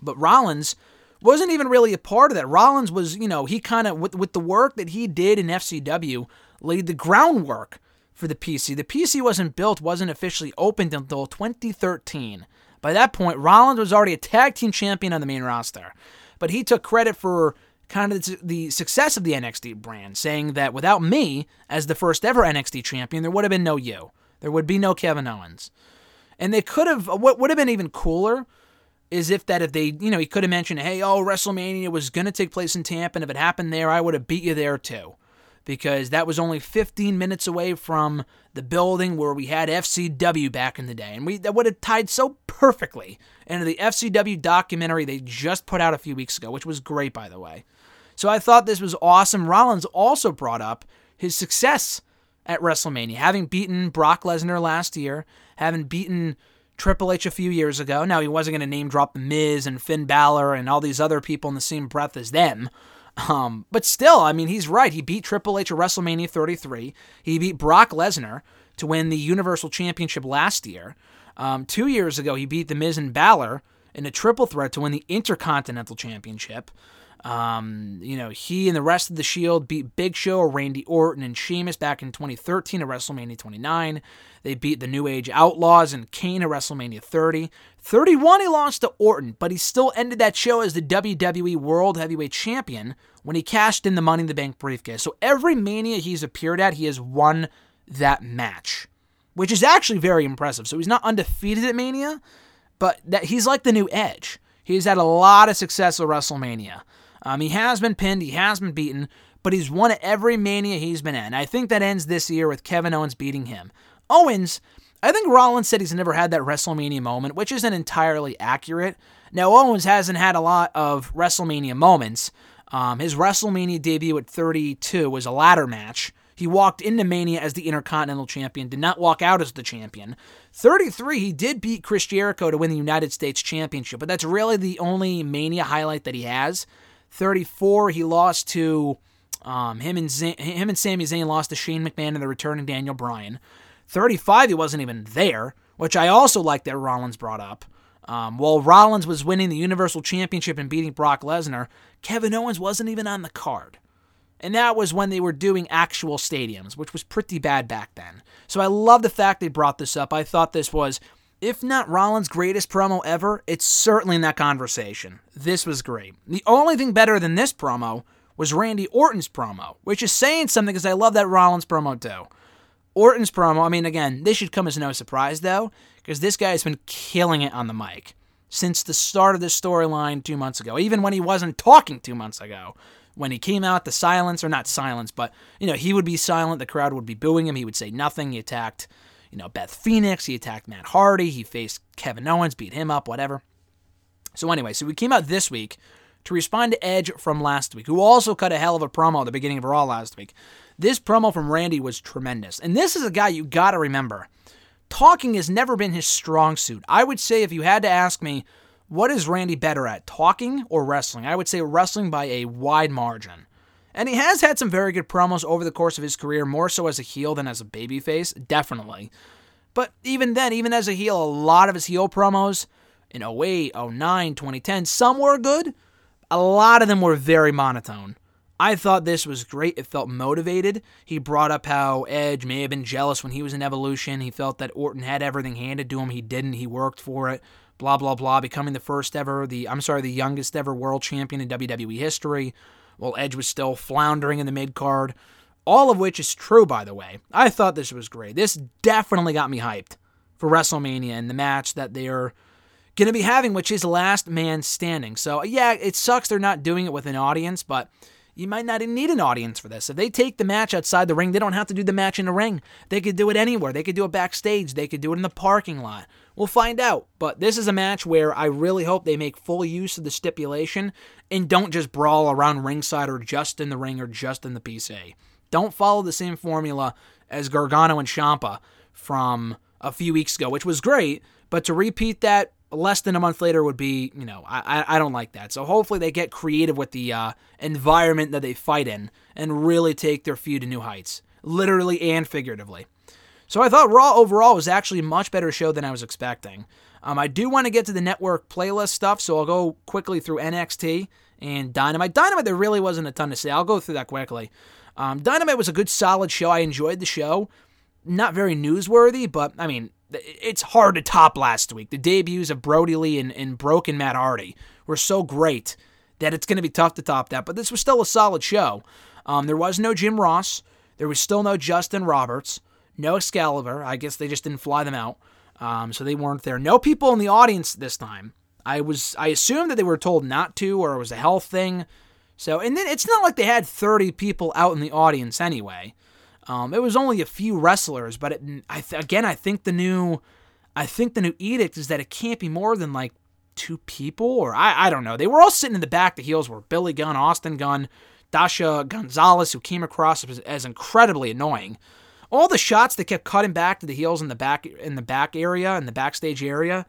Speaker 4: But Rollins wasn't even really a part of that. Rollins was, you know, he kind of with with the work that he did in FCW laid the groundwork for the PC. The PC wasn't built, wasn't officially opened until 2013. By that point, Rollins was already a tag team champion on the main roster, but he took credit for kind of the success of the NXT brand, saying that without me as the first ever NXT champion, there would have been no you. There would be no Kevin Owens. And they could have, what would have been even cooler is if that if they you know he could have mentioned hey oh WrestleMania was going to take place in Tampa and if it happened there I would have beat you there too because that was only 15 minutes away from the building where we had FCW back in the day and we that would have tied so perfectly into the FCW documentary they just put out a few weeks ago which was great by the way so I thought this was awesome Rollins also brought up his success at WrestleMania having beaten Brock Lesnar last year having beaten Triple H a few years ago. Now, he wasn't going to name drop The Miz and Finn Balor and all these other people in the same breath as them. Um, but still, I mean, he's right. He beat Triple H at WrestleMania 33. He beat Brock Lesnar to win the Universal Championship last year. Um, two years ago, he beat The Miz and Balor in a triple threat to win the Intercontinental Championship. Um, you know, he and the rest of the Shield beat Big Show, Randy Orton, and Sheamus back in 2013 at WrestleMania 29. They beat the New Age Outlaws and Kane at WrestleMania 30. 31, he lost to Orton, but he still ended that show as the WWE World Heavyweight Champion when he cashed in the Money in the Bank briefcase. So every Mania he's appeared at, he has won that match, which is actually very impressive. So he's not undefeated at Mania, but that he's like the new Edge. He's had a lot of success at WrestleMania. Um, he has been pinned, he has been beaten, but he's won every Mania he's been in. I think that ends this year with Kevin Owens beating him. Owens, I think Rollins said he's never had that WrestleMania moment, which isn't entirely accurate. Now, Owens hasn't had a lot of WrestleMania moments. Um, his WrestleMania debut at 32 was a ladder match. He walked into Mania as the Intercontinental Champion, did not walk out as the champion. 33, he did beat Chris Jericho to win the United States Championship, but that's really the only Mania highlight that he has. 34, he lost to um, him and Z- him and Sami Zayn lost to Shane McMahon and the returning Daniel Bryan. 35, he wasn't even there, which I also like that Rollins brought up. Um, while Rollins was winning the Universal Championship and beating Brock Lesnar, Kevin Owens wasn't even on the card. And that was when they were doing actual stadiums, which was pretty bad back then. So I love the fact they brought this up. I thought this was, if not Rollins' greatest promo ever, it's certainly in that conversation. This was great. The only thing better than this promo was Randy Orton's promo, which is saying something because I love that Rollins promo too. Orton's promo, I mean, again, this should come as no surprise, though, because this guy has been killing it on the mic since the start of this storyline two months ago, even when he wasn't talking two months ago. When he came out, the silence, or not silence, but, you know, he would be silent, the crowd would be booing him, he would say nothing. He attacked, you know, Beth Phoenix, he attacked Matt Hardy, he faced Kevin Owens, beat him up, whatever. So, anyway, so we came out this week to respond to Edge from last week, who also cut a hell of a promo at the beginning of Raw last week. This promo from Randy was tremendous. And this is a guy you got to remember. Talking has never been his strong suit. I would say if you had to ask me, what is Randy better at, talking or wrestling? I would say wrestling by a wide margin. And he has had some very good promos over the course of his career, more so as a heel than as a babyface, definitely. But even then, even as a heel, a lot of his heel promos in 08, 09, 2010, some were good. A lot of them were very monotone. I thought this was great. It felt motivated. He brought up how Edge may have been jealous when he was in Evolution. He felt that Orton had everything handed to him. He didn't. He worked for it. Blah blah blah. Becoming the first ever, the I'm sorry, the youngest ever world champion in WWE history. While Edge was still floundering in the mid card. All of which is true, by the way. I thought this was great. This definitely got me hyped for WrestleMania and the match that they're going to be having, which is Last Man Standing. So yeah, it sucks they're not doing it with an audience, but you might not even need an audience for this. If they take the match outside the ring, they don't have to do the match in the ring. They could do it anywhere. They could do it backstage. They could do it in the parking lot. We'll find out. But this is a match where I really hope they make full use of the stipulation and don't just brawl around ringside or just in the ring or just in the PC. Don't follow the same formula as Gargano and Ciampa from a few weeks ago, which was great, but to repeat that less than a month later would be, you know, I, I don't like that. So hopefully they get creative with the uh, environment that they fight in and really take their feud to new heights, literally and figuratively. So I thought Raw overall was actually a much better show than I was expecting. Um, I do want to get to the network playlist stuff, so I'll go quickly through NXT and Dynamite. Dynamite, there really wasn't a ton to say. I'll go through that quickly. Um, Dynamite was a good, solid show. I enjoyed the show. Not very newsworthy, but I mean, it's hard to top last week. The debuts of Brodie Lee and, and Broken Matt Hardy were so great that it's going to be tough to top that. But this was still a solid show. Um, there was no Jim Ross. There was still no Justin Roberts. No Excalibur. I guess they just didn't fly them out. Um, so they weren't there. No people in the audience this time. I was I assumed that they were told not to or it was a health thing. So and then it's not like they had 30 people out in the audience anyway. Um, it was only a few wrestlers, but it, I th- again, I think the new, I think the new edict is that it can't be more than like two people, or I, I don't know. They were all sitting in the back. The heels were Billy Gunn, Austin Gunn, Dasha Gonzalez, who came across as, as incredibly annoying. All the shots that kept cutting back to the heels in the back in the back area in the backstage area.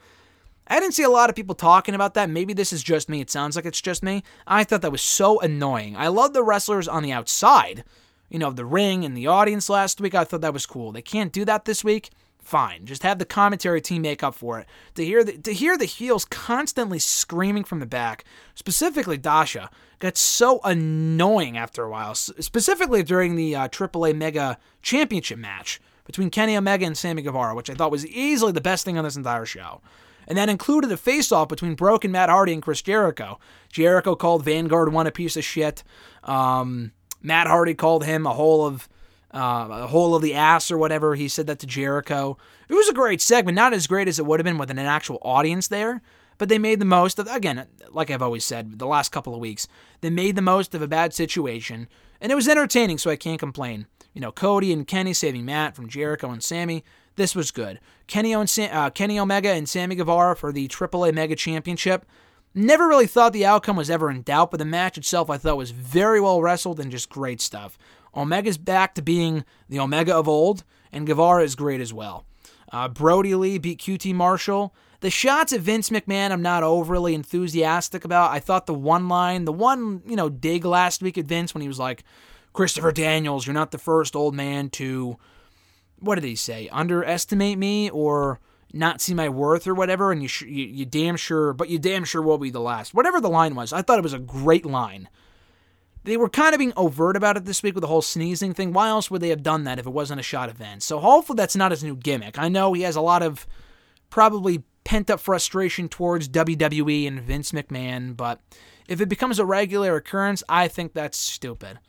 Speaker 4: I didn't see a lot of people talking about that. Maybe this is just me. It sounds like it's just me. I thought that was so annoying. I love the wrestlers on the outside you know, the ring and the audience last week. I thought that was cool. They can't do that this week. Fine, just have the commentary team make up for it. To hear the to hear the heels constantly screaming from the back, specifically Dasha, got so annoying after a while. Specifically during the uh, AAA Mega Championship match between Kenny Omega and Sammy Guevara, which I thought was easily the best thing on this entire show. And that included a face-off between Broken Matt Hardy and Chris Jericho. Jericho called Vanguard one a piece of shit. Um, Matt Hardy called him a hole of uh, a hole of the ass or whatever. He said that to Jericho. It was a great segment, not as great as it would have been with an actual audience there, but they made the most of again, like I've always said, the last couple of weeks, they made the most of a bad situation, and it was entertaining, so I can't complain. You know, Cody and Kenny saving Matt from Jericho and Sammy. This was good. Kenny, and Sam, uh, Kenny Omega and Sammy Guevara for the AAA Mega Championship. Never really thought the outcome was ever in doubt, but the match itself I thought was very well wrestled and just great stuff. Omega's back to being the Omega of old, and Guevara is great as well. Uh, Brodie Lee beat QT Marshall. The shots at Vince McMahon, I'm not overly enthusiastic about. I thought the one line, the one, you know, dig last week at Vince when he was like, Christopher Daniels, you're not the first old man to, what did he say, underestimate me or not see my worth or whatever, and you, sh- you, you damn sure, but you damn sure will be the last. Whatever the line was, I thought it was a great line. They were kind of being overt about it this week with the whole sneezing thing. Why else would they have done that if it wasn't a shot event? So hopefully that's not his new gimmick. I know he has a lot of probably pent up frustration towards WWE and Vince McMahon, but if it becomes a regular occurrence, I think that's stupid.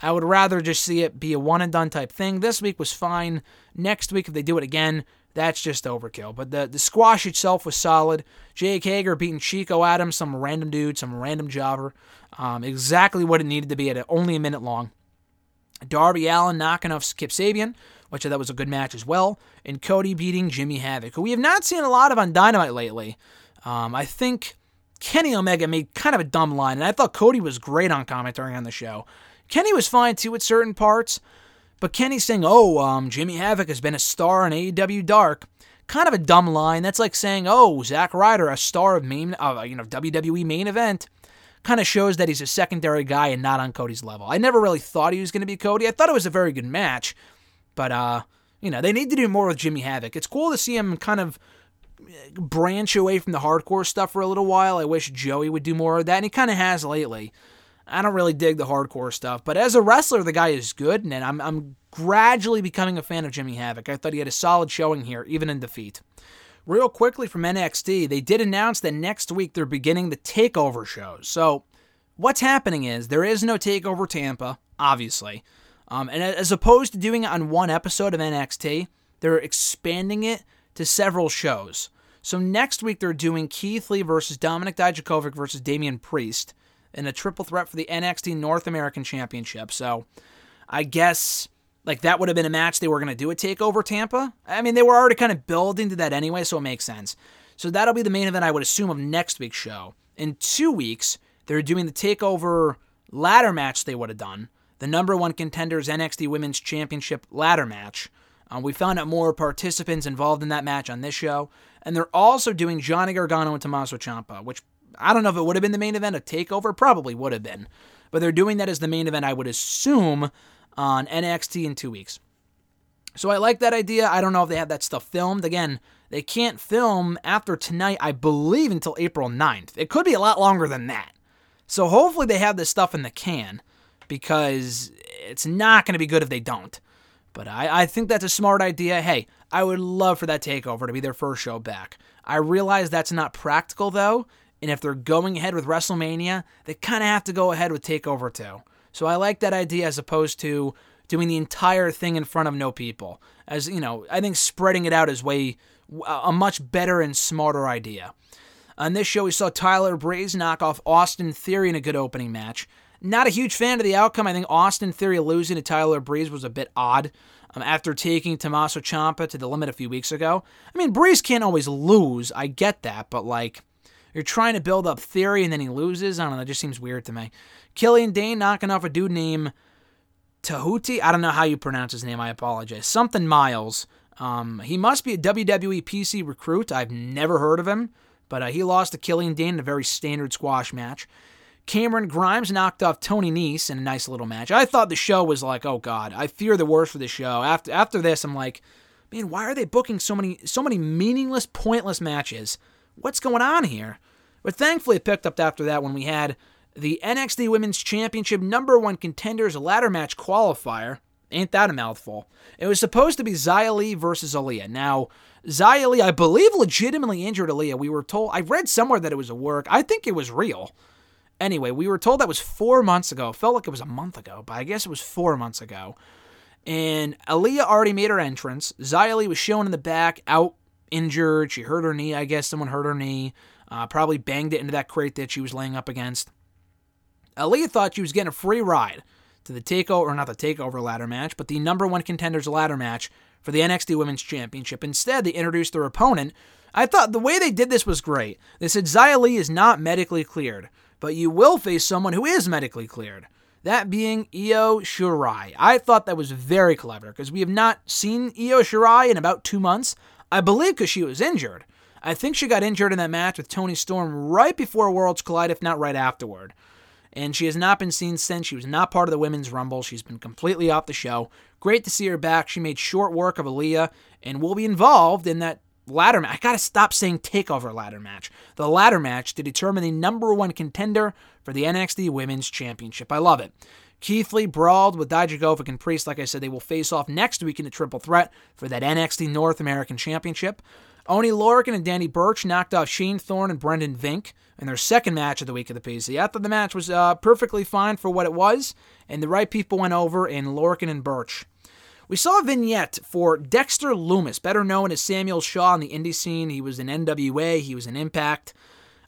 Speaker 4: I would rather just see it be a one and done type thing. This week was fine. Next week, if they do it again, that's just overkill. But the, the squash itself was solid. Jake Hager beating Chico Adams, some random dude, some random jobber. Um, exactly what it needed to be at only a minute long. Darby Allin knocking off Kip Sabian, which I thought was a good match as well. And Cody beating Jimmy Havoc, who we have not seen a lot of on Dynamite lately. Um, I think Kenny Omega made kind of a dumb line, and I thought Cody was great on commentary on the show. Kenny was fine too at certain parts, but Kenny saying, "Oh, um, Jimmy Havoc has been a star in AEW Dark," kind of a dumb line. That's like saying, "Oh, Zack Ryder, a star of main, uh, you know, WWE main event." Kind of shows that he's a secondary guy and not on Cody's level. I never really thought he was going to be Cody. I thought it was a very good match, but uh, you know, they need to do more with Jimmy Havoc. It's cool to see him kind of branch away from the hardcore stuff for a little while. I wish Joey would do more of that, and he kind of has lately. I don't really dig the hardcore stuff, but as a wrestler, the guy is good, and I'm, I'm gradually becoming a fan of Jimmy Havoc. I thought he had a solid showing here, even in defeat. Real quickly from NXT, they did announce that next week they're beginning the TakeOver shows. So, what's happening is there is no TakeOver Tampa, obviously. Um, and as opposed to doing it on one episode of NXT, they're expanding it to several shows. So next week they're doing Keith Lee versus Dominik Dijakovic versus Damian Priest in a triple threat for the NXT North American Championship. So I guess like that would have been a match they were going to do a takeover Tampa. I mean, they were already kind of building to that anyway, so it makes sense. So that'll be the main event I would assume of next week's show. In 2 weeks, they're doing the takeover ladder match they would have done. The number one contenders NXT Women's Championship ladder match. Um, we found out more participants involved in that match on this show. And they're also doing Johnny Gargano and Tommaso Ciampa, which I don't know if it would have been the main event, a takeover, probably would have been. But they're doing that as the main event, I would assume, on NXT in two weeks. So I like that idea. I don't know if they have that stuff filmed. Again, they can't film after tonight, I believe, until April 9th. It could be a lot longer than that. So hopefully they have this stuff in the can because it's not going to be good if they don't. But I, I think that's a smart idea. Hey, I would love for that takeover to be their first show back. I realize that's not practical though, and if they're going ahead with WrestleMania, they kind of have to go ahead with Takeover too. So I like that idea as opposed to doing the entire thing in front of no people. As you know, I think spreading it out is way a much better and smarter idea. On this show, we saw Tyler Breeze knock off Austin Theory in a good opening match. Not a huge fan of the outcome. I think Austin Theory losing to Tyler Breeze was a bit odd um, after taking Tommaso Ciampa to the limit a few weeks ago. I mean, Breeze can't always lose. I get that, but like, you're trying to build up Theory and then he loses. I don't know. That just seems weird to me. Killian Dain knocking off a dude named Tehuti. I don't know how you pronounce his name. I apologize. Something Miles. Um, he must be a WWE PC recruit. I've never heard of him, but uh, he lost to Killian Dain in a very standard squash match. Cameron Grimes knocked off Tony Nese in a nice little match. I thought the show was like, oh god, I fear the worst for the show. After after this, I'm like, man, why are they booking so many so many meaningless, pointless matches? What's going on here? But thankfully, it picked up after that when we had the NXT Women's Championship number one contenders ladder match qualifier. Ain't that a mouthful? It was supposed to be Xia versus Aliyah. Now, Xia I believe, legitimately injured Aliyah. We were told, I read somewhere that it was a work. I think it was real. Anyway, we were told that was four months ago. Felt like it was a month ago, but I guess it was four months ago. And Aliyah already made her entrance. Xia was shown in the back, out injured. She hurt her knee. I guess someone hurt her knee. Uh, probably banged it into that crate that she was laying up against. Aliyah thought she was getting a free ride to the takeover, or not the takeover ladder match, but the number one contenders ladder match for the NXT Women's Championship. Instead, they introduced their opponent. I thought the way they did this was great. They said Xia is not medically cleared but you will face someone who is medically cleared. That being Io Shirai. I thought that was very clever because we have not seen Io Shirai in about two months. I believe because she was injured. I think she got injured in that match with Toni Storm right before Worlds Collide, if not right afterward. And she has not been seen since. She was not part of the Women's Rumble. She's been completely off the show. Great to see her back. She made short work of Aliyah and will be involved in that ladder match. I gotta stop saying takeover ladder match. The ladder match to determine the number one contender for the NXT Women's Championship. I love it. Keith Lee brawled with Dijakovic and Priest. Like I said, they will face off next week in a triple threat for that NXT North American Championship. Oni Lorcan and Danny Burch knocked off Shane Thorne and Brendan Vink in their second match of the week of the PC. I thought the match was uh, perfectly fine for what it was, and the right people went over in Lorcan and Burch. We saw a vignette for Dexter Lumis, better known as Samuel Shaw on the indie scene. He was in NWA, he was in Impact.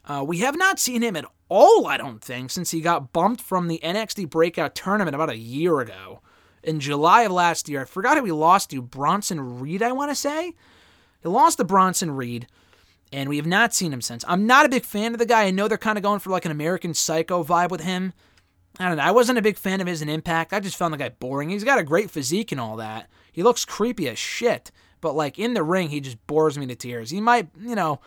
Speaker 4: Uh, we have not seen him at all, I don't think, since he got bumped from the NXT Breakout Tournament about a year ago. In July of last year, I forgot who he lost to. Bronson Reed, I want to say. He lost to Bronson Reed. and we have not seen him since. I'm not a big fan of the guy. I know they're kind of going for like an American Psycho vibe with him. I don't know. I wasn't a big fan of his in Impact. I just found the guy boring. He's got a great physique and all that. He looks creepy as shit, but like in the ring, he just bores me to tears. He might, you know,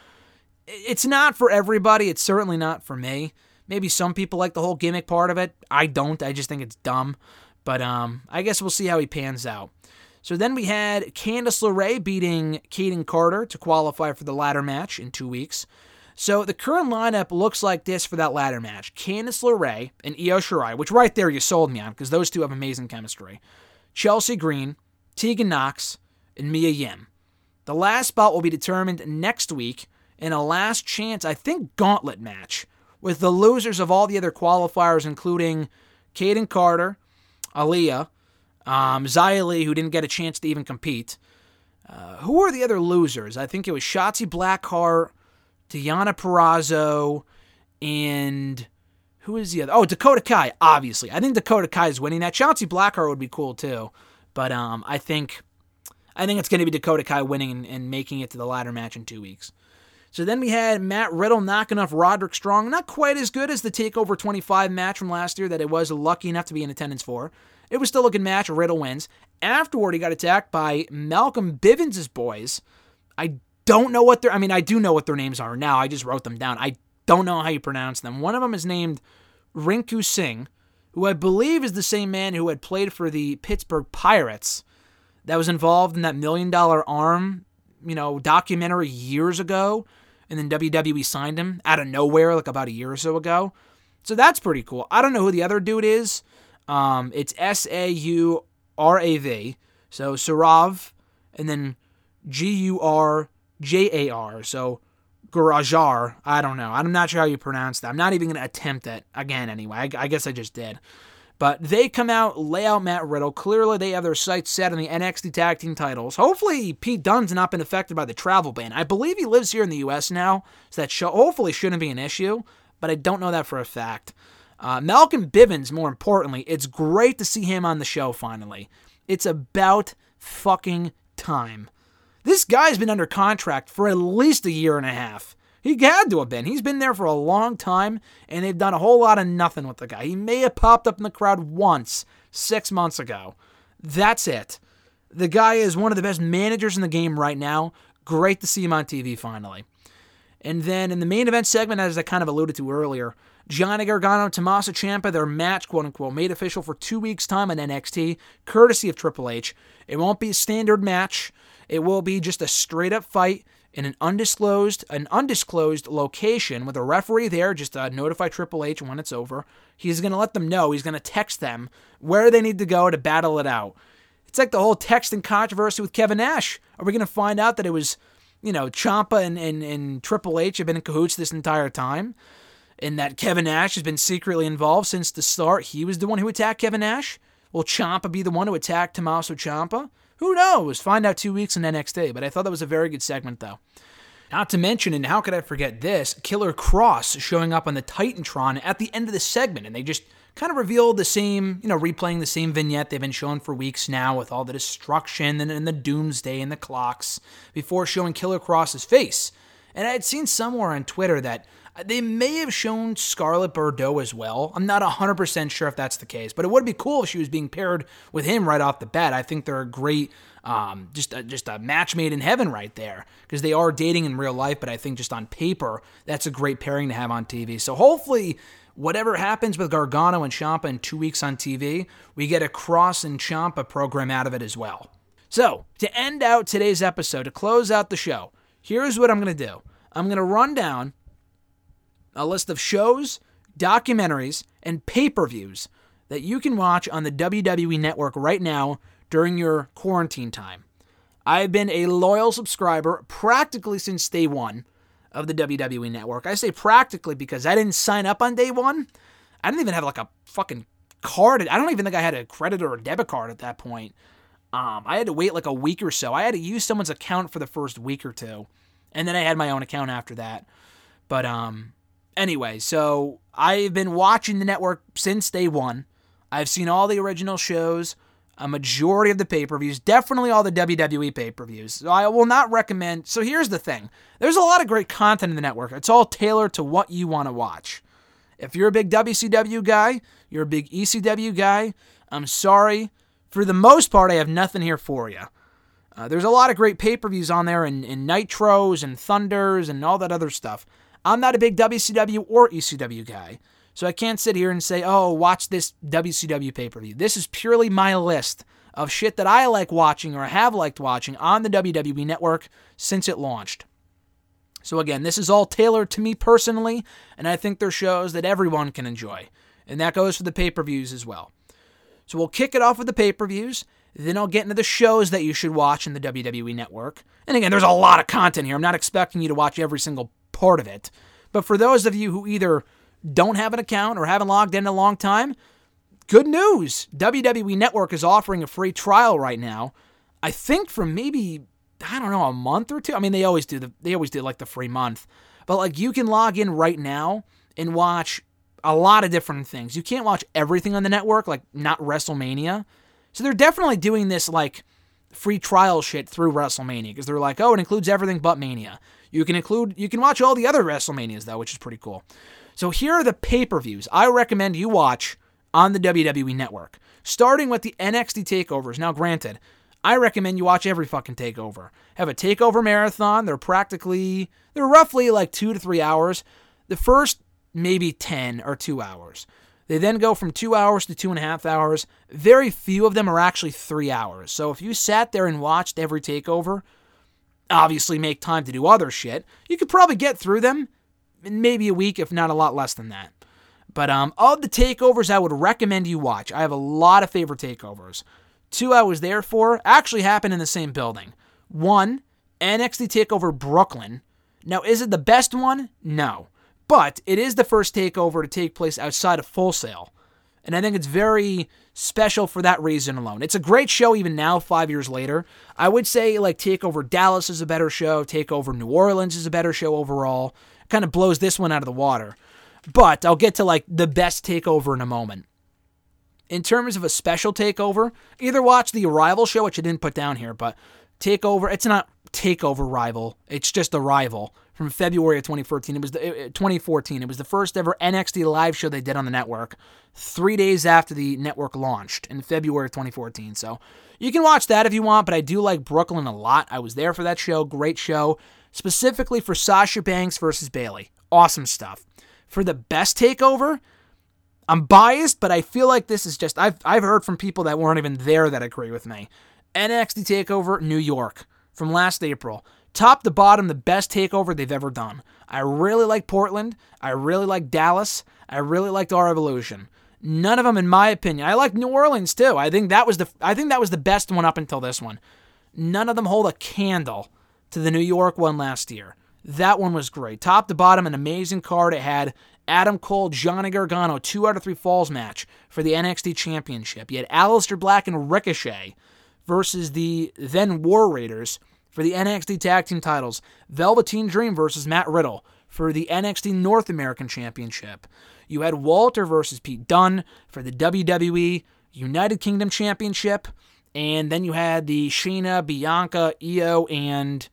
Speaker 4: it's not for everybody. It's certainly not for me. Maybe some people like the whole gimmick part of it. I don't. I just think it's dumb. But um, I guess we'll see how he pans out. So then we had Candice LeRae beating Kayden Carter to qualify for the ladder match in two weeks. So the current lineup looks like this for that ladder match: Candice LeRae and Io Shirai, which right there you sold me on because those two have amazing chemistry. Chelsea Green, Tegan Nox, and Mia Yim. The last spot will be determined next week in a last chance, I think, gauntlet match with the losers of all the other qualifiers, including Kayden Carter, Aliyah, um, Xia Li, who didn't get a chance to even compete. Uh, who were the other losers? I think it was Shotzi Blackheart, Deonna Purrazzo, and who is the other? Oh, Dakota Kai, obviously. I think Dakota Kai is winning that. Shotzi Blackheart would be cool too, but um, I think I think it's going to be Dakota Kai winning and, and making it to the ladder match in two weeks. So then we had Matt Riddle knocking off Roderick Strong. Not quite as good as the TakeOver 25 match from last year that it was lucky enough to be in attendance for. It was still a good match. Riddle wins. Afterward, he got attacked by Malcolm Bivens' boys. I don't know what their I mean, I do know what their names are now. I just wrote them down. I don't know how you pronounce them. One of them is named Rinku Singh, who I believe is the same man who had played for the Pittsburgh Pirates that was involved in that million dollar arm, you know, documentary years ago and then WWE signed him out of nowhere like about a year or so ago. So that's pretty cool. I don't know who the other dude is. Um, it's S A U R A V. So Sarav, and then G U R J A R. So Garajar. I don't know. I'm not sure how you pronounce that. I'm not even going to attempt it again anyway. I, I guess I just did. But they come out, lay out Matt Riddle. Clearly, they have their sights set on the NXT Tag Team titles. Hopefully, Pete Dunne's not been affected by the travel ban. I believe he lives here in the U.S. now, so that show hopefully shouldn't be an issue, but I don't know that for a fact. Uh, Malcolm Bivens, more importantly, it's great to see him on the show finally. It's about fucking time. This guy's been under contract for at least a year and a half. He had to have been. He's been there for a long time, and they've done a whole lot of nothing with the guy. He may have popped up in the crowd once six months ago. That's it. The guy is one of the best managers in the game right now. Great to see him on TV finally. And then in the main event segment, as I kind of alluded to earlier, Johnny Gargano, Tommaso Ciampa, their match, quote unquote, made official for two weeks' time on NXT, courtesy of Triple H. It won't be a standard match. It will be just a straight up fight in an undisclosed an undisclosed location with a referee there just to notify Triple H when it's over. He's going to let them know. He's going to text them where they need to go to battle it out. It's like the whole texting controversy with Kevin Nash. Are we going to find out that it was, you know, Ciampa and, and, and Triple H have been in cahoots this entire time? And that Kevin Nash has been secretly involved since the start. He was the one who attacked Kevin Nash. Will Ciampa be the one who attacked Tommaso Ciampa? Who knows? Find out two weeks in NXT. But I thought that was a very good segment, though. Not to mention, and how could I forget this? Killer Kross showing up on the Titantron at the end of the segment, and they just kind of revealed the same, you know, replaying the same vignette they've been showing for weeks now with all the destruction and, and the doomsday and the clocks before showing Killer Kross's face. And I had seen somewhere on Twitter that they may have shown Scarlett Bordeaux as well. I'm not 100% sure if that's the case, but it would be cool if she was being paired with him right off the bat. I think they're a great, um, just, a, just a match made in heaven right there because they are dating in real life, but I think just on paper, that's a great pairing to have on TV. So hopefully, whatever happens with Gargano and Ciampa in two weeks on TV, we get a Kross and Ciampa program out of it as well. So, to end out today's episode, to close out the show, here's what I'm going to do I'm going to run down a list of shows, documentaries, and pay per views that you can watch on the WWE Network right now during your quarantine time. I've been a loyal subscriber practically since day one of the WWE Network. I say practically because I didn't sign up on day one. I didn't even have like a fucking card. I don't even think I had a credit or a debit card at that point. Um, I had to wait like a week or so. I had to use someone's account for the first week or two, and then I had my own account after that. But um, anyway, so I've been watching the network since day one. I've seen all the original shows. a majority of the pay per views, definitely all the WWE pay per views. So I will not recommend. So here's the thing there's a lot of great content in the network. It's all tailored to what you want to watch. If you're a big WCW guy, you're a big ECW guy, I'm sorry. For the most part, I have nothing here for you. Uh, there's a lot of great pay per views on there, and, and Nitros and Thunders and all that other stuff. I'm not a big WCW or ECW guy, so I can't sit here and say, oh, watch this WCW pay per view. This is purely my list of shit that I like watching or have liked watching on the WWE network since it launched. So, again, this is all tailored to me personally, and I think they're shows that everyone can enjoy. And that goes for the pay per views as well. So, we'll kick it off with the pay per views. Then I'll get into the shows that you should watch in the WWE network. And again, there's a lot of content here. I'm not expecting you to watch every single part of it. But for those of you who either don't have an account or haven't logged in, in a long time, good news. WWE Network is offering a free trial right now. I think for maybe I don't know a month or two. I mean, they always do the they always do like the free month. But like you can log in right now and watch a lot of different things. You can't watch everything on the network, like not WrestleMania. So they're definitely doing this like free trial shit through WrestleMania because they're like, oh, it includes everything but Mania. You can include you can watch all the other WrestleManias though, which is pretty cool. So here are the pay-per-views I recommend you watch on the WWE network. Starting with the NXT takeovers. Now granted, I recommend you watch every fucking takeover. Have a takeover marathon. They're practically they're roughly like 2 to 3 hours. The first maybe 10 or 2 hours. They then go from two hours to two and a half hours. Very few of them are actually three hours. So if you sat there and watched every takeover, obviously make time to do other shit, you could probably get through them in maybe a week, if not a lot less than that. But um, of the takeovers I would recommend you watch, I have a lot of favorite takeovers. Two I was there for actually happened in the same building. One, NXT TakeOver Brooklyn. Now, is it the best one? No. But it is the first takeover to take place outside of Full Sail. And I think it's very special for that reason alone. It's a great show even now, five years later. I would say like Takeover Dallas is a better show. Takeover New Orleans is a better show overall. It Kind of blows this one out of the water. But I'll get to like the best takeover in a moment. In terms of a special takeover, either watch the Arrival show, which I didn't put down here, but Takeover, it's not Takeover Rival, it's just Arrival from February of 2014. It was the, 2014. It was the first ever NXT live show they did on the network. Three days after the network launched in February of 2014. So you can watch that if you want. But I do like Brooklyn a lot. I was there for that show. Great show, specifically for Sasha Banks versus Bayley. Awesome stuff. For the best takeover, I'm biased, but I feel like this is just I've I've heard from people that weren't even there that agree with me. NXT Takeover New York from last April top to bottom, the best takeover they've ever done. I really like Portland. I really like Dallas. I really liked R Evolution. None of them, in my opinion. I like New Orleans too. I think that was the I think that was the best one up until this one. None of them hold a candle to the New York one last year. That one was great. Top to bottom, an amazing card. It had Adam Cole, Johnny Gargano, two out of three falls match for the NXT Championship. You had Aleister Black and Ricochet versus the then War Raiders for the NXT Tag Team titles, Velveteen Dream versus Matt Riddle for the NXT North American Championship. You had Walter versus Pete Dunne for the WWE United Kingdom Championship, and then you had the Shayna, Bianca, Io, and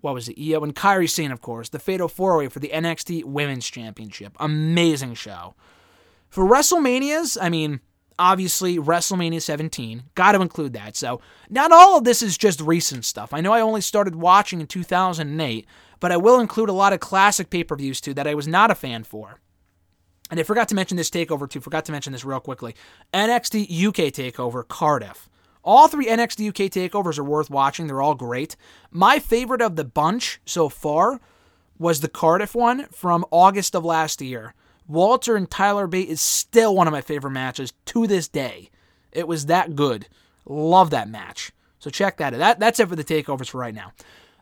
Speaker 4: what was it? Io and Kairi Sane, of course, the Fatal Four Way for the NXT Women's Championship. Amazing show. For WrestleManias, I mean, obviously WrestleMania 17. Got to include that. So, not all of this is just recent stuff. I know I only started watching in 2008, but I will include a lot of classic pay per views too that I was not a fan for. And I forgot to mention this takeover too. Forgot to mention this real quickly. NXT UK takeover Cardiff. All three NXT UK takeovers are worth watching. They're all great. My favorite of the bunch so far was the Cardiff one from August of last year. Walter and Tyler Bate is still one of my favorite matches to this day. It was that good. Love that match. So check that out. That, that's it for the takeovers for right now.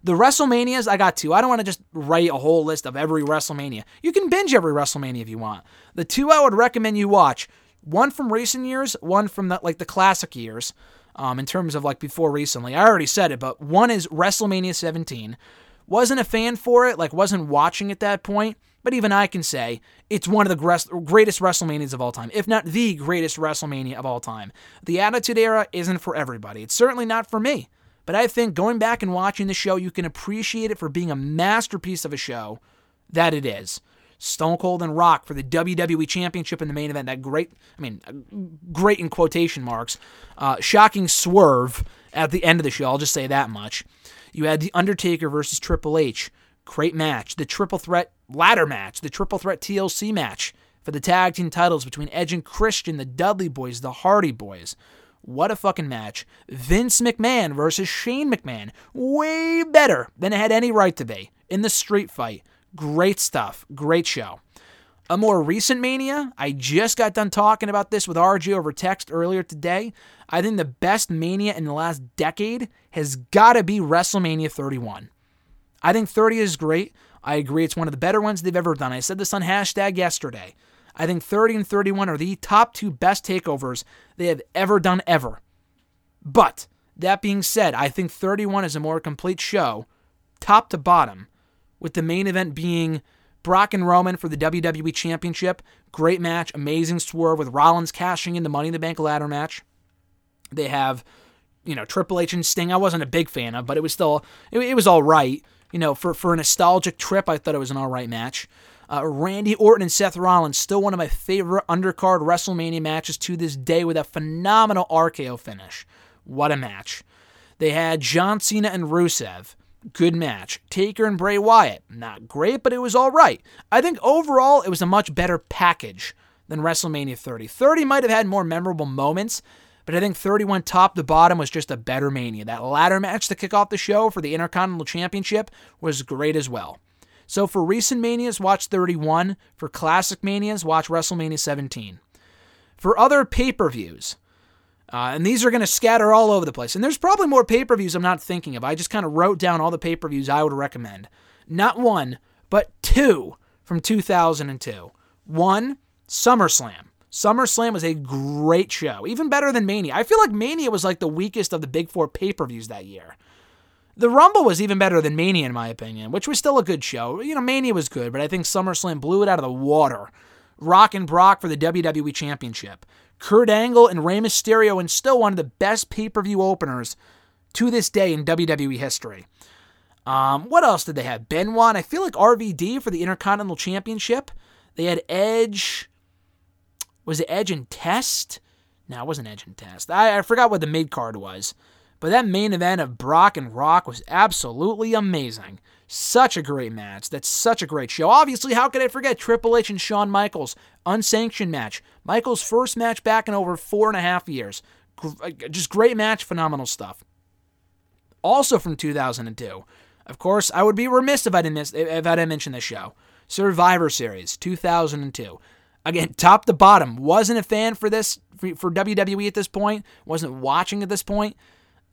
Speaker 4: The WrestleManias, I got two. I don't want to just write a whole list of every WrestleMania. You can binge every WrestleMania if you want. The two I would recommend you watch one from recent years, one from the, like the classic years, um, in terms of like before recently. I already said it, but one is WrestleMania 17. Wasn't a fan for it, like wasn't watching at that point But even I can say it's one of the greatest WrestleManias of all time, if not the greatest WrestleMania of all time. The Attitude Era isn't for everybody. It's certainly not for me. But I think going back and watching the show, you can appreciate it for being a masterpiece of a show that it is. Stone Cold and Rock for the WWE Championship in the main event. That great, I mean, great in quotation marks, uh, shocking swerve at the end of the show. I'll just say that much. You had The Undertaker versus Triple H. Great match. The triple threat ladder match. The triple threat TLC match for the tag team titles between Edge and Christian, the Dudley Boys, the Hardy Boys. What a fucking match. Vince McMahon versus Shane McMahon. Way better than it had any right to be in the street fight. Great stuff. Great show. A more recent Mania, I just got done talking about this with RG over text earlier today. I think the best Mania in the last decade has got to be WrestleMania 31. I think 30 is great. I agree it's one of the better ones they've ever done. I said this on hashtag yesterday. I think 30 and 31 are the top two best takeovers they have ever done ever. But that being said, I think 31 is a more complete show, top to bottom, with the main event being Brock and Roman for the WWE Championship. Great match, amazing swerve with Rollins cashing in the Money in the Bank ladder match. They have, you know, Triple H and Sting. I wasn't a big fan of, but it was still, it, it was all right. You know, for, for a nostalgic trip, I thought it was an all right match. Uh, Randy Orton and Seth Rollins, still one of my favorite undercard WrestleMania matches to this day with a phenomenal RKO finish. What a match. They had John Cena and Rusev good match. Taker and Bray Wyatt, not great, but it was all right. I think overall it was a much better package than WrestleMania 30. 30 might have had more memorable moments, but I think 31 top to bottom was just a better Mania. That ladder match to kick off the show for the Intercontinental Championship was great as well. So for recent Manias, watch 31. For classic Manias, watch WrestleMania 17. For other pay per views, uh, and these are going to scatter all over the place. And there's probably more pay per views I'm not thinking of. I just kind of wrote down all the pay per views I would recommend. Not one, but two from 2002. One, SummerSlam. SummerSlam was a great show, even better than Mania. I feel like Mania was like the weakest of the big four pay per views that year. The Rumble was even better than Mania, in my opinion, which was still a good show. You know, Mania was good, but I think SummerSlam blew it out of the water. Rock and Brock for the WWE Championship. Kurt Angle and Rey Mysterio, and still one of the best pay per view openers to this day in WWE history. Um, what else did they have? Benoit, I feel like RVD for the Intercontinental Championship. They had Edge. Was it Edge and Test? No, it wasn't Edge and Test. I, I forgot what the mid card was. But that main event of Brock and Rock was absolutely amazing. Such a great match. That's such a great show. Obviously, how could I forget Triple H and Shawn Michaels? Unsanctioned match. Michaels' first match back in over four and a half years. Just great match, phenomenal stuff. Also from 2002. Of course, I would be remiss if I didn't miss, if I didn't mention this show. Survivor Series 2002. Again, top to bottom. Wasn't a fan for this for, WWE at this point. Wasn't watching at this point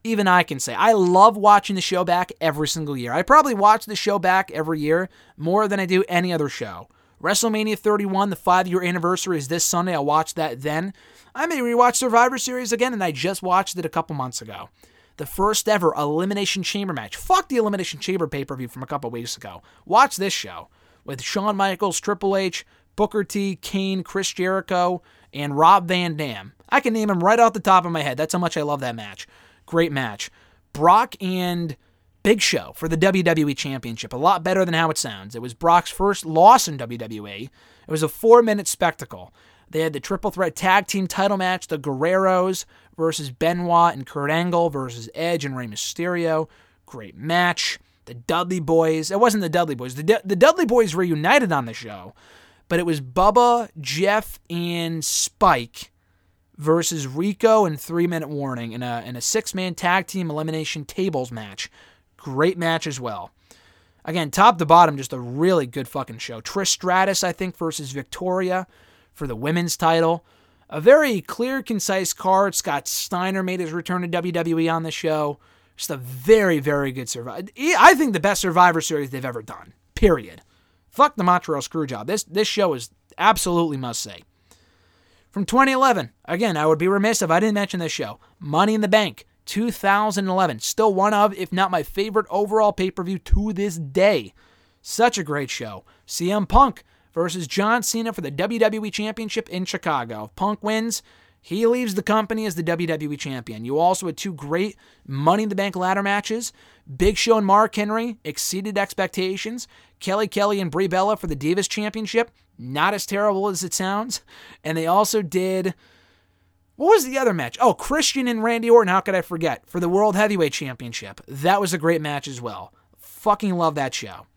Speaker 4: even I can say I love watching the show back every single year. I probably watch the show back every year more than I do any other show. WrestleMania 31, the five year anniversary is this Sunday. I'll watch that then. I may rewatch Survivor Series again, and I just watched it a couple months ago. The first ever Elimination Chamber match. Fuck the Elimination Chamber pay per view from a couple weeks ago. Watch this show with Shawn Michaels, Triple H, Booker T, Kane, Chris Jericho, and Rob Van Dam. I can name them right off the top of my head. That's how much I love that match. Great match. Brock and Big Show for the WWE Championship. A lot better than how it sounds. It was Brock's first loss in WWE. It was a four minute spectacle. They had the triple threat tag team title match the Guerreros versus Benoit and Kurt Angle versus Edge and Rey Mysterio. Great match. The Dudley Boys. It wasn't the Dudley Boys. The, D- the Dudley Boys reunited on the show, but it was Bubba, Jeff, and Spike versus Rico and Three Minute Warning in a, in a six man tag team elimination tables match. Great match as well. Again, top to bottom, just a really good fucking show. Trish Stratus, I think, versus Victoria for the women's title. A very clear, concise card. Scott Steiner made his return to WWE on the show. Just a very, very good survivor. I think the best Survivor Series they've ever done. Period. Fuck the Montreal Screwjob. This this show is absolutely must say. From 2011, again, I would be remiss if I didn't mention this show. Money in the Bank, 2011. Still one of, if not my favorite overall pay per view to this day. Such a great show. CM Punk versus John Cena for the WWE Championship in Chicago. Punk wins, he leaves the company as the WWE Champion. You also had two great Money in the Bank ladder matches. Big Show and Mark Henry exceeded expectations. Kelly Kelly and Brie Bella for the Divas Championship. Not as terrible as it sounds. And they also did. What was the other match? Oh, Christian and Randy Orton. How could I forget? For the World Heavyweight Championship. That was a great match as well. Fucking love that show.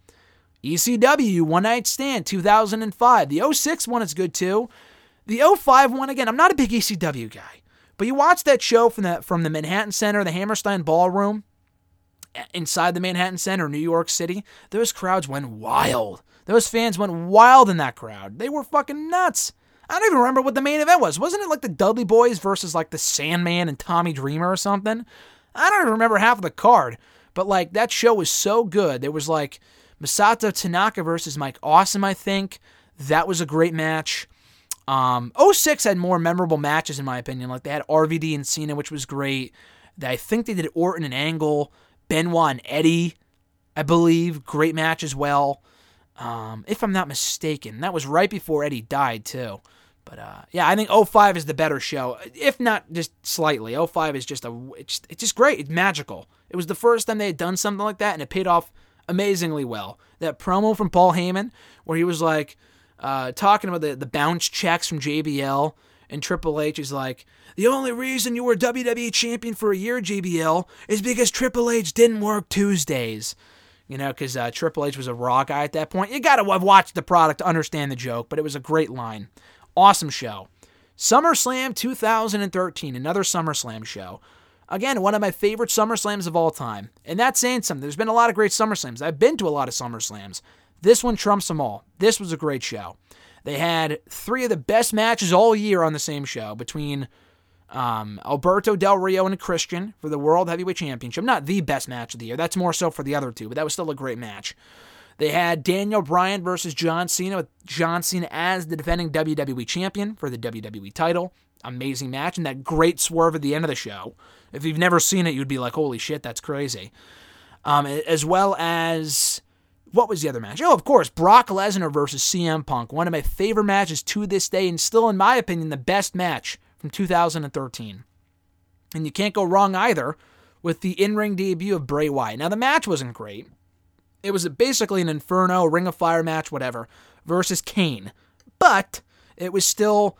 Speaker 4: ECW One Night Stand 2005. The 06 one is good too. The 05 one again. I'm not a big ECW guy, but you watch that show from the from the Manhattan Center, the Hammerstein Ballroom, inside the Manhattan Center, New York City. Those crowds went wild. Those fans went wild in that crowd. They were fucking nuts. I don't even remember what the main event was. Wasn't it like the Dudley Boys versus like the Sandman and Tommy Dreamer or something? I don't even remember half of the card. But like that show was so good. There was like Masato Tanaka versus Mike Awesome, I think. That was a great match. Um, 06 had more memorable matches, in my opinion. Like they had RVD and Cena, which was great. I think they did Orton and Angle, Benoit and Eddie, I believe. Great match as well. Um, if I'm not mistaken. That was right before Eddie died, too. But uh, yeah, I think 05 is the better show, if not just slightly. 05 is just a it's, it's just great. It's magical. It was the first time they had done something like that, and it paid off amazingly well. That promo from Paul Heyman, where he was like uh, talking about the, the bounce checks from JBL, and Triple H is like, the only reason you were WWE champion for a year, JBL, is because Triple H didn't work Tuesdays. You know, because uh, Triple H was a Raw guy at that point. You got to have watched the product to understand the joke, but it was a great line. Awesome show. SummerSlam 2013, another SummerSlam show. Again, one of my favorite SummerSlams of all time. And that's saying something. There's been a lot of great SummerSlams. I've been to a lot of SummerSlams. This one trumps them all. This was a great show. They had three of the best matches all year on the same show between um, Alberto Del Rio and Christian for the World Heavyweight Championship. Not the best match of the year. That's more so for the other two, but that was still a great match. They had Daniel Bryan versus John Cena with John Cena as the defending WWE champion for the WWE title. Amazing match and that great swerve at the end of the show. If you've never seen it, you'd be like, "Holy shit, that's crazy." Um, as well as what was the other match? Oh, of course, Brock Lesnar versus CM Punk. One of my favorite matches to this day, and still, in my opinion, the best match from 2013. And you can't go wrong either with the in ring debut of Bray Wyatt. Now, the match wasn't great. It was basically an Inferno, Ring of Fire match, whatever, versus Kane. But it was still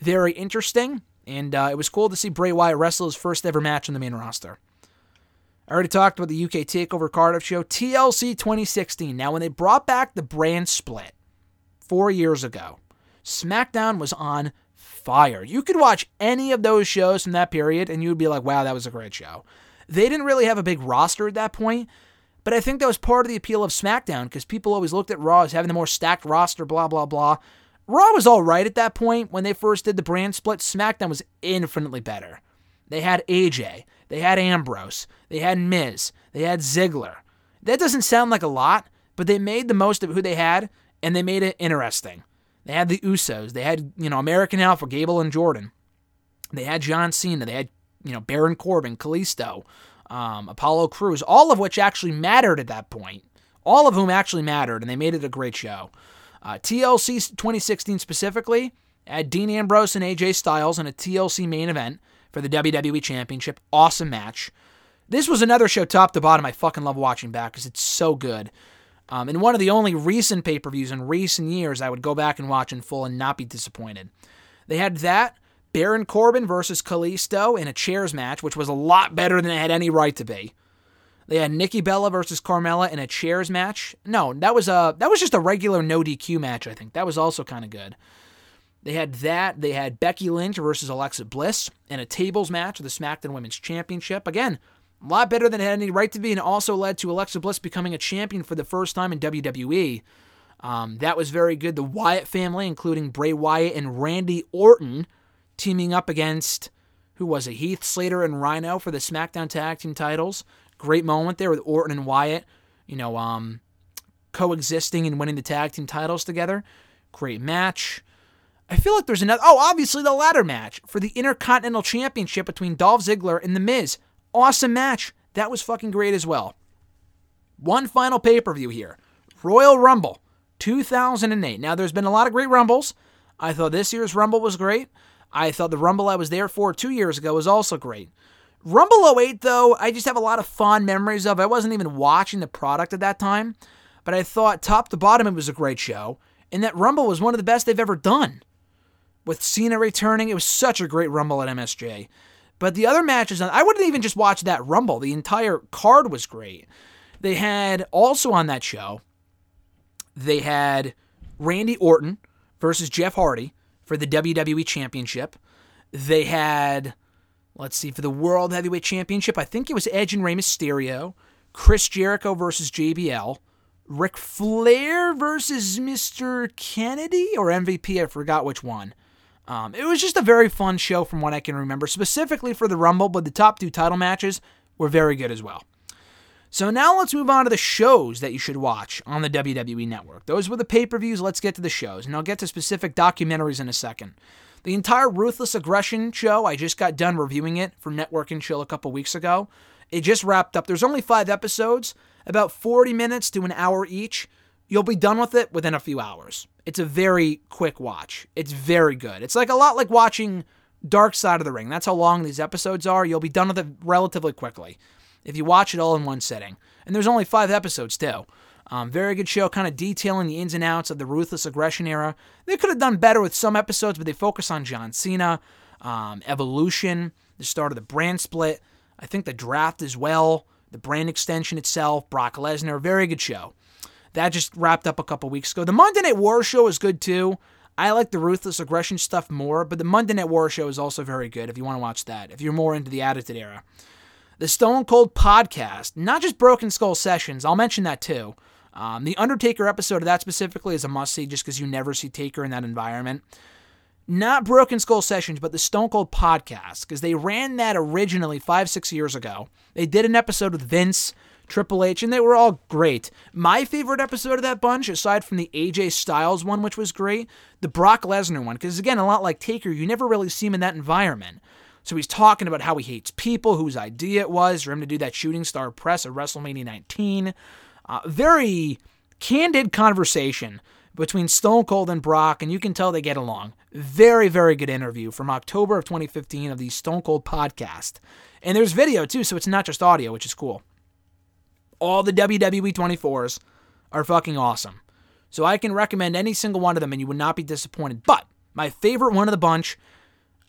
Speaker 4: very interesting, and uh, it was cool to see Bray Wyatt wrestle his first ever match in the main roster. I already talked about the UK Takeover Cardiff show, TLC 2016. Now, when they brought back the brand split four years ago, SmackDown was on fire. You could watch any of those shows from that period and you would be like, wow, that was a great show. They didn't really have a big roster at that point, but I think that was part of the appeal of SmackDown because people always looked at Raw as having the more stacked roster, blah, blah, blah. Raw was all right at that point when they first did the brand split. SmackDown was infinitely better. They had AJ. They had Ambrose. They had Miz. They had Ziggler. That doesn't sound like a lot, but they made the most of who they had, and they made it interesting. They had the Usos. They had, you know, American Alpha, Gable and Jordan. They had John Cena. They had, you know, Baron Corbin, Kalisto, um, Apollo Crews, all of which actually mattered at that point. All of whom actually mattered, and they made it a great show. Uh, TLC 2016 specifically had Dean Ambrose and AJ Styles in a TLC main event for the WWE Championship. Awesome match. This was another show top to bottom I fucking love watching back because it's so good. Um, and one of the only recent pay per views in recent years I would go back and watch in full and not be disappointed. They had that, Baron Corbin versus Kalisto in a chairs match, which was a lot better than it had any right to be. They had Nikki Bella versus Carmella in a chairs match. No, that was a that was just a regular no DQ match. I think that was also kind of good. They had that. They had Becky Lynch versus Alexa Bliss in a tables match of the SmackDown Women's Championship. Again, a lot better than it had any right to be, and also led to Alexa Bliss becoming a champion for the first time in WWE. Um, that was very good. The Wyatt family, including Bray Wyatt and Randy Orton, teaming up against who was it? Heath Slater and Rhino for the SmackDown Tag Team titles. Great moment there with Orton and Wyatt, you know, um, coexisting and winning the tag team titles together. Great match. I feel like there's another. Oh, obviously the ladder match for the Intercontinental Championship between Dolph Ziggler and The Miz. Awesome match. That was fucking great as well. One final pay per view here Royal Rumble 2008. Now, there's been a lot of great Rumbles. I thought this year's Rumble was great. I thought the Rumble I was there for two years ago was also great. Rumble 08, though, I just have a lot of fond memories of. I wasn't even watching the product at that time, but I thought top to bottom it was a great show, and that Rumble was one of the best they've ever done. With Cena returning, it was such a great Rumble at MSG. But the other matches, I wouldn't even just watch that Rumble. The entire card was great. They had also on that show, they had Randy Orton versus Jeff Hardy for the WWE Championship. They had, let's see, for the World Heavyweight Championship, I think it was Edge and Rey Mysterio, Chris Jericho versus JBL, Ric Flair versus Mr. Kennedy or MVP, I forgot which one. Um, it was just a very fun show from what I can remember, specifically for the Rumble, but the top two title matches were very good as well. So now let's move on to the shows that you should watch on the WWE Network. Those were the pay per views. Let's get to the shows, and I'll get to specific documentaries in a second. The entire Ruthless Aggression show, I just got done reviewing it for Network and Chill a couple weeks ago. It just wrapped up. There's only five episodes, about 40 minutes to an hour each. You'll be done with it within a few hours. It's a very quick watch. It's very good. It's like a lot like watching Dark Side of the Ring. That's how long these episodes are. You'll be done with it relatively quickly if you watch it all in one sitting. And there's only five episodes, too. Um, very good show, kind of detailing the ins and outs of the ruthless aggression era. They could have done better with some episodes, but they focus on John Cena, um, evolution, the start of the brand split. I think the draft as well, the brand extension itself, Brock Lesnar. Very good show. That just wrapped up a couple weeks ago. The Monday Night War show is good too. I like the ruthless aggression stuff more, but the Monday Night War show is also very good if you want to watch that, if you're more into the Attitude Era. The Stone Cold podcast, not just Broken Skull Sessions, I'll mention that too. Um, the Undertaker episode of that specifically is a must see just because you never see Taker in that environment. Not Broken Skull Sessions, but the Stone Cold podcast, because they ran that originally five, six years ago. They did an episode with Vince, Triple H, and they were all great. My favorite episode of that bunch, aside from the AJ Styles one, which was great, the Brock Lesnar one, because again, a lot like Taker, you never really see him in that environment. So he's talking about how he hates people, whose idea it was for him to do that shooting star press at WrestleMania 19. Uh, very candid conversation between Stone Cold and Brock, and you can tell they get along. Very, very good interview from October of 2015 of the Stone Cold podcast. And there's video too, so it's not just audio, which is cool all the WWE 24s are fucking awesome. So I can recommend any single one of them and you would not be disappointed. But my favorite one of the bunch,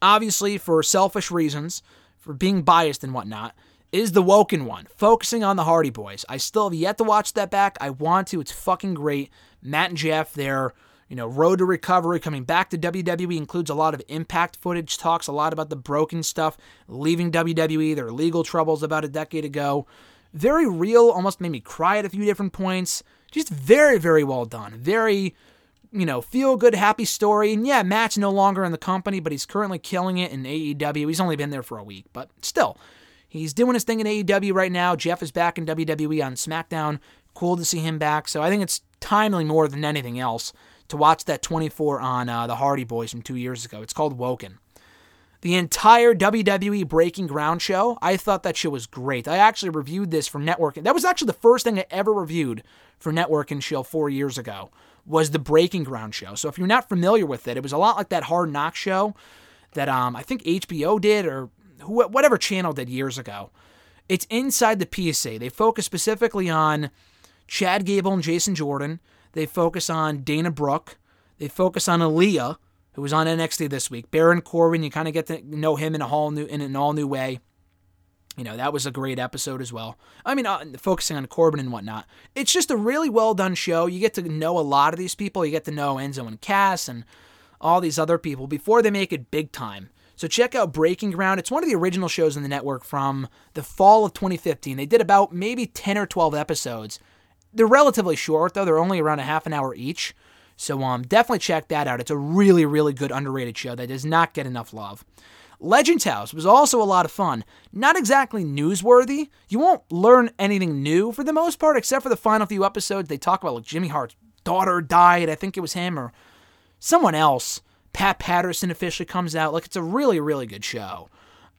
Speaker 4: obviously for selfish reasons, for being biased and whatnot, is the Woken one, focusing on the Hardy Boys. I still have yet to watch that back. I want to. It's fucking great. Matt and Jeff, their you know road to recovery, coming back to WWE includes a lot of impact footage. Talks a lot about the broken stuff, leaving WWE, their legal troubles about a decade ago. Very real, almost made me cry at a few different points. Just very, very well done. Very, you know, feel good, happy story. And yeah, Matt's no longer in the company, but he's currently killing it in AEW. He's only been there for a week, but still, he's doing his thing in AEW right now. Jeff is back in WWE on SmackDown. Cool to see him back. So I think it's timely more than anything else to watch that 24 on uh, the Hardy Boys from two years ago. It's called Woken. The entire WWE Breaking Ground show, I thought that show was great. I actually reviewed this for Network. That was actually the first thing I ever reviewed for Network and Chill four years ago. Was the Breaking Ground show. So if you're not familiar with it, it was a lot like that Hard Knock show that um, I think HBO did or whatever channel did years ago. It's inside the PSA. They focus specifically on Chad Gable and Jason Jordan. They focus on Dana Brooke. They focus on Aliyah who was on NXT this week. Baron Corbin, you kind of get to know him in a whole new in an all new way. You know, that was a great episode as well. I mean, uh, focusing on Corbin and whatnot. It's just a really well done show. You get to know a lot of these people. You get to know Enzo and Cass and all these other people before they make it big time. So check out Breaking Ground. It's one of the original shows in the network from the fall of 2015. They did about maybe 10 or 12 episodes. They're relatively short, though. They're only around a half an hour each. So um, definitely check that out. It's a really, really good underrated show that does not get enough love. Legends House was also a lot of fun. Not exactly newsworthy. You won't learn anything new for the most part, except for the final few episodes. They talk about like Jimmy Hart's daughter died. I think it was him or someone else. Pat Patterson officially comes out. Like it's a really, really good show.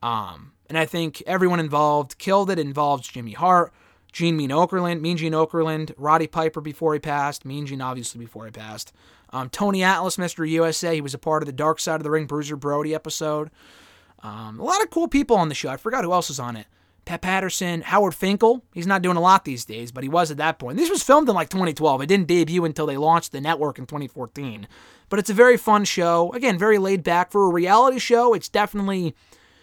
Speaker 4: Um, and I think everyone involved killed it. it involves Jimmy Hart, Gene Mean Okerlund, Mean Gene Okerlund, Roddy Piper before he passed, Mean Gene obviously before he passed. Um, Tony Atlas, Mr. USA, he was a part of the Dark Side of the Ring Bruiser Brody episode. Um, a lot of cool people on the show. I forgot who else was on it. Pat Patterson, Howard Finkel. He's not doing a lot these days, but he was at that point. This was filmed in like 2012. It didn't debut until they launched the network in 2014. But it's a very fun show. Again, very laid back for a reality show. It's definitely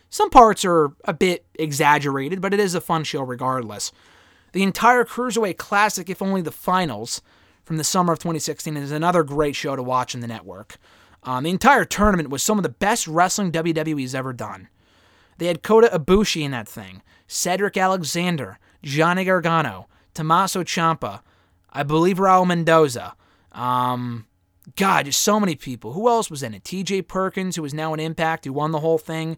Speaker 4: some parts are a bit exaggerated, but it is a fun show regardless. The entire Cruiserweight Classic, if only the finals from the summer of 2016, is another great show to watch in the network. Um, the entire tournament was some of the best wrestling WWE's ever done. They had Kota Ibushi in that thing, Cedric Alexander, Johnny Gargano, Tommaso Ciampa, I believe Raul Mendoza. Um, God, just so many people. Who else was in it? TJ Perkins, who is now an Impact, who won the whole thing.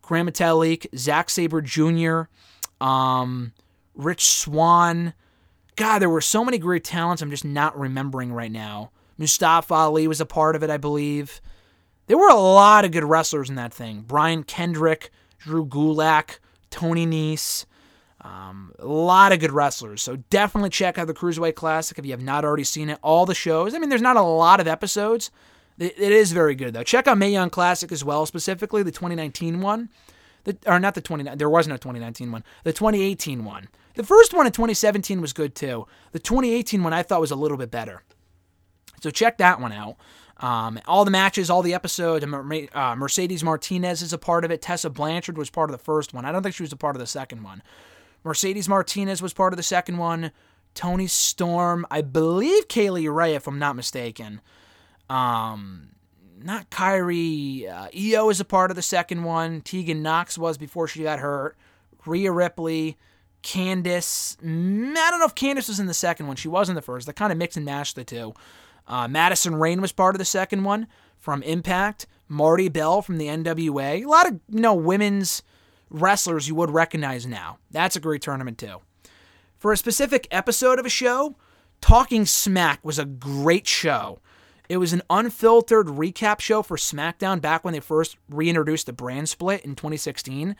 Speaker 4: Gran Metalik, Zack Sabre Jr., um, Rich Swann. God, there were so many great talents I'm just not remembering right now. Mustafa Ali was a part of it, I believe. There were a lot of good wrestlers in that thing. Brian Kendrick, Drew Gulak, Tony Nese. Um, a lot of good wrestlers. So definitely check out the Cruiserweight Classic if you have not already seen it. All the shows. I mean, there's not a lot of episodes. It, it is very good, though. Check out Mae Young Classic as well, specifically the 2019 one. The, or not the 2019, there wasn't a 2019 one. The 2018 one. The first one in 2017 was good too. The 2018 one I thought was a little bit better. So check that one out. Um, all the matches, all the episodes. Uh, Mercedes Martinez is a part of it. Tessa Blanchard was part of the first one. I don't think she was a part of the second one. Mercedes Martinez was part of the second one. Toni Storm, I believe Kay Lee Ray, if I'm not mistaken. Um, not Kairi. Uh, Io is a part of the second one. Tegan Nox was before she got hurt. Rhea Ripley, Candice. Mm, I don't know if Candice was in the second one. She was in the first. They kind of mix and match the two. Uh, Madison Rayne was part of the second one from Impact. Marti Belle from the NWA. A lot of you know women's wrestlers you would recognize now. That's a great tournament too. For a specific episode of a show, Talking Smack was a great show. It was an unfiltered recap show for SmackDown back when they first reintroduced the brand split in 2016.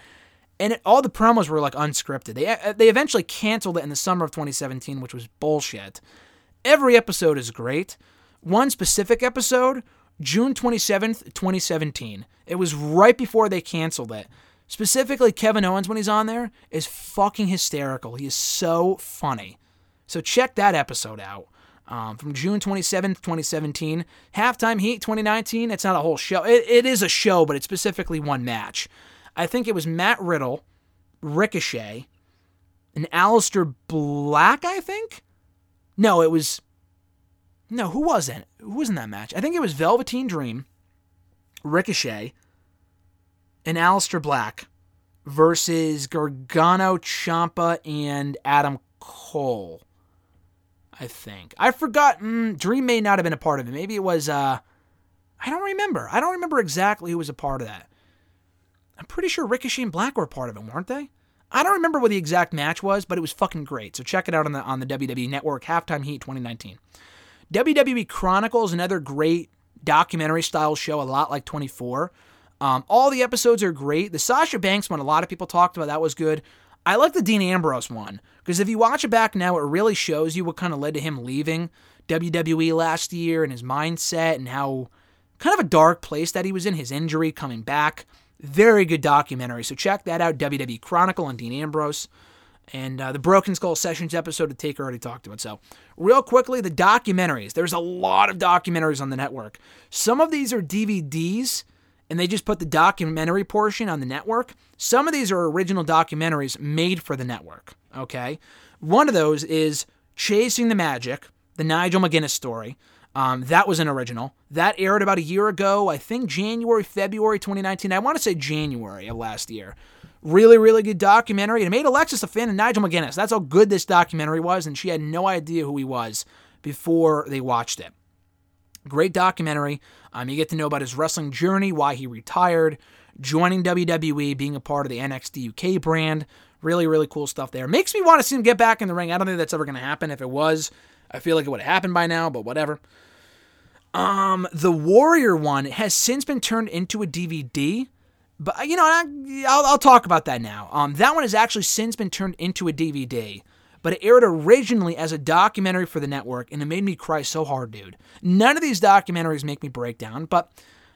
Speaker 4: And it, all the promos were like unscripted. They uh, they eventually canceled it in the summer of 2017, which was bullshit. Every episode is great. One specific episode, June 27th, 2017. It was right before they canceled it. Specifically, Kevin Owens, when he's on there, is fucking hysterical. He is so funny. So check that episode out. Um, from June 27th, 2017. Halftime Heat 2019. It's not a whole show. It, it is a show, but it's specifically one match. I think it was Matt Riddle, Ricochet, and Aleister Black, I think? No, it was. No, who was it? Who was in that match? I think it was Velveteen Dream, Ricochet, and Aleister Black versus Gargano, Ciampa, and Adam Cole. I think. I forgot. Mm, Dream may not have been a part of it. Maybe it was. Uh, I don't remember. I don't remember exactly who was a part of that. I'm pretty sure Ricochet and Black were part of it, weren't they? I don't remember what the exact match was, but it was fucking great. So check it out on the on the WWE Network. Halftime Heat 2019. WWE Chronicles, another great documentary style show, a lot like 24. Um, all the episodes are great. The Sasha Banks one, a lot of people talked about. That was good. I like the Dean Ambrose one because if you watch it back now, it really shows you what kind of led to him leaving WWE last year and his mindset and how kind of a dark place that he was in, his injury coming back. Very good documentary. So check that out WWE Chronicle on Dean Ambrose. And uh, the Broken Skull Sessions episode that Taker already talked about. So, real quickly, the documentaries. There's a lot of documentaries on the network. Some of these are DVDs and they just put the documentary portion on the network. Some of these are original documentaries made for the network, okay? One of those is Chasing the Magic, the Nigel McGuinness story. Um, that was an original. That aired about a year ago, I think January, February 2019. I want to say January of last year. Really, really good documentary. It made Alexis a fan of Nigel McGuinness. That's how good this documentary was, and she had no idea who he was before they watched it. Great documentary. Um, you get to know about his wrestling journey, why he retired, joining WWE, being a part of the NXT UK brand. Really, really cool stuff there. Makes me want to see him get back in the ring. I don't think that's ever going to happen. If it was, I feel like it would have happened by now, but whatever. Um, the Warrior one has since been turned into a DVD, but you know, I, will I'll talk about that now. Um, that one has actually since been turned into a DVD, but it aired originally as a documentary for the network, and it made me cry so hard, dude. None of these documentaries make me break down, but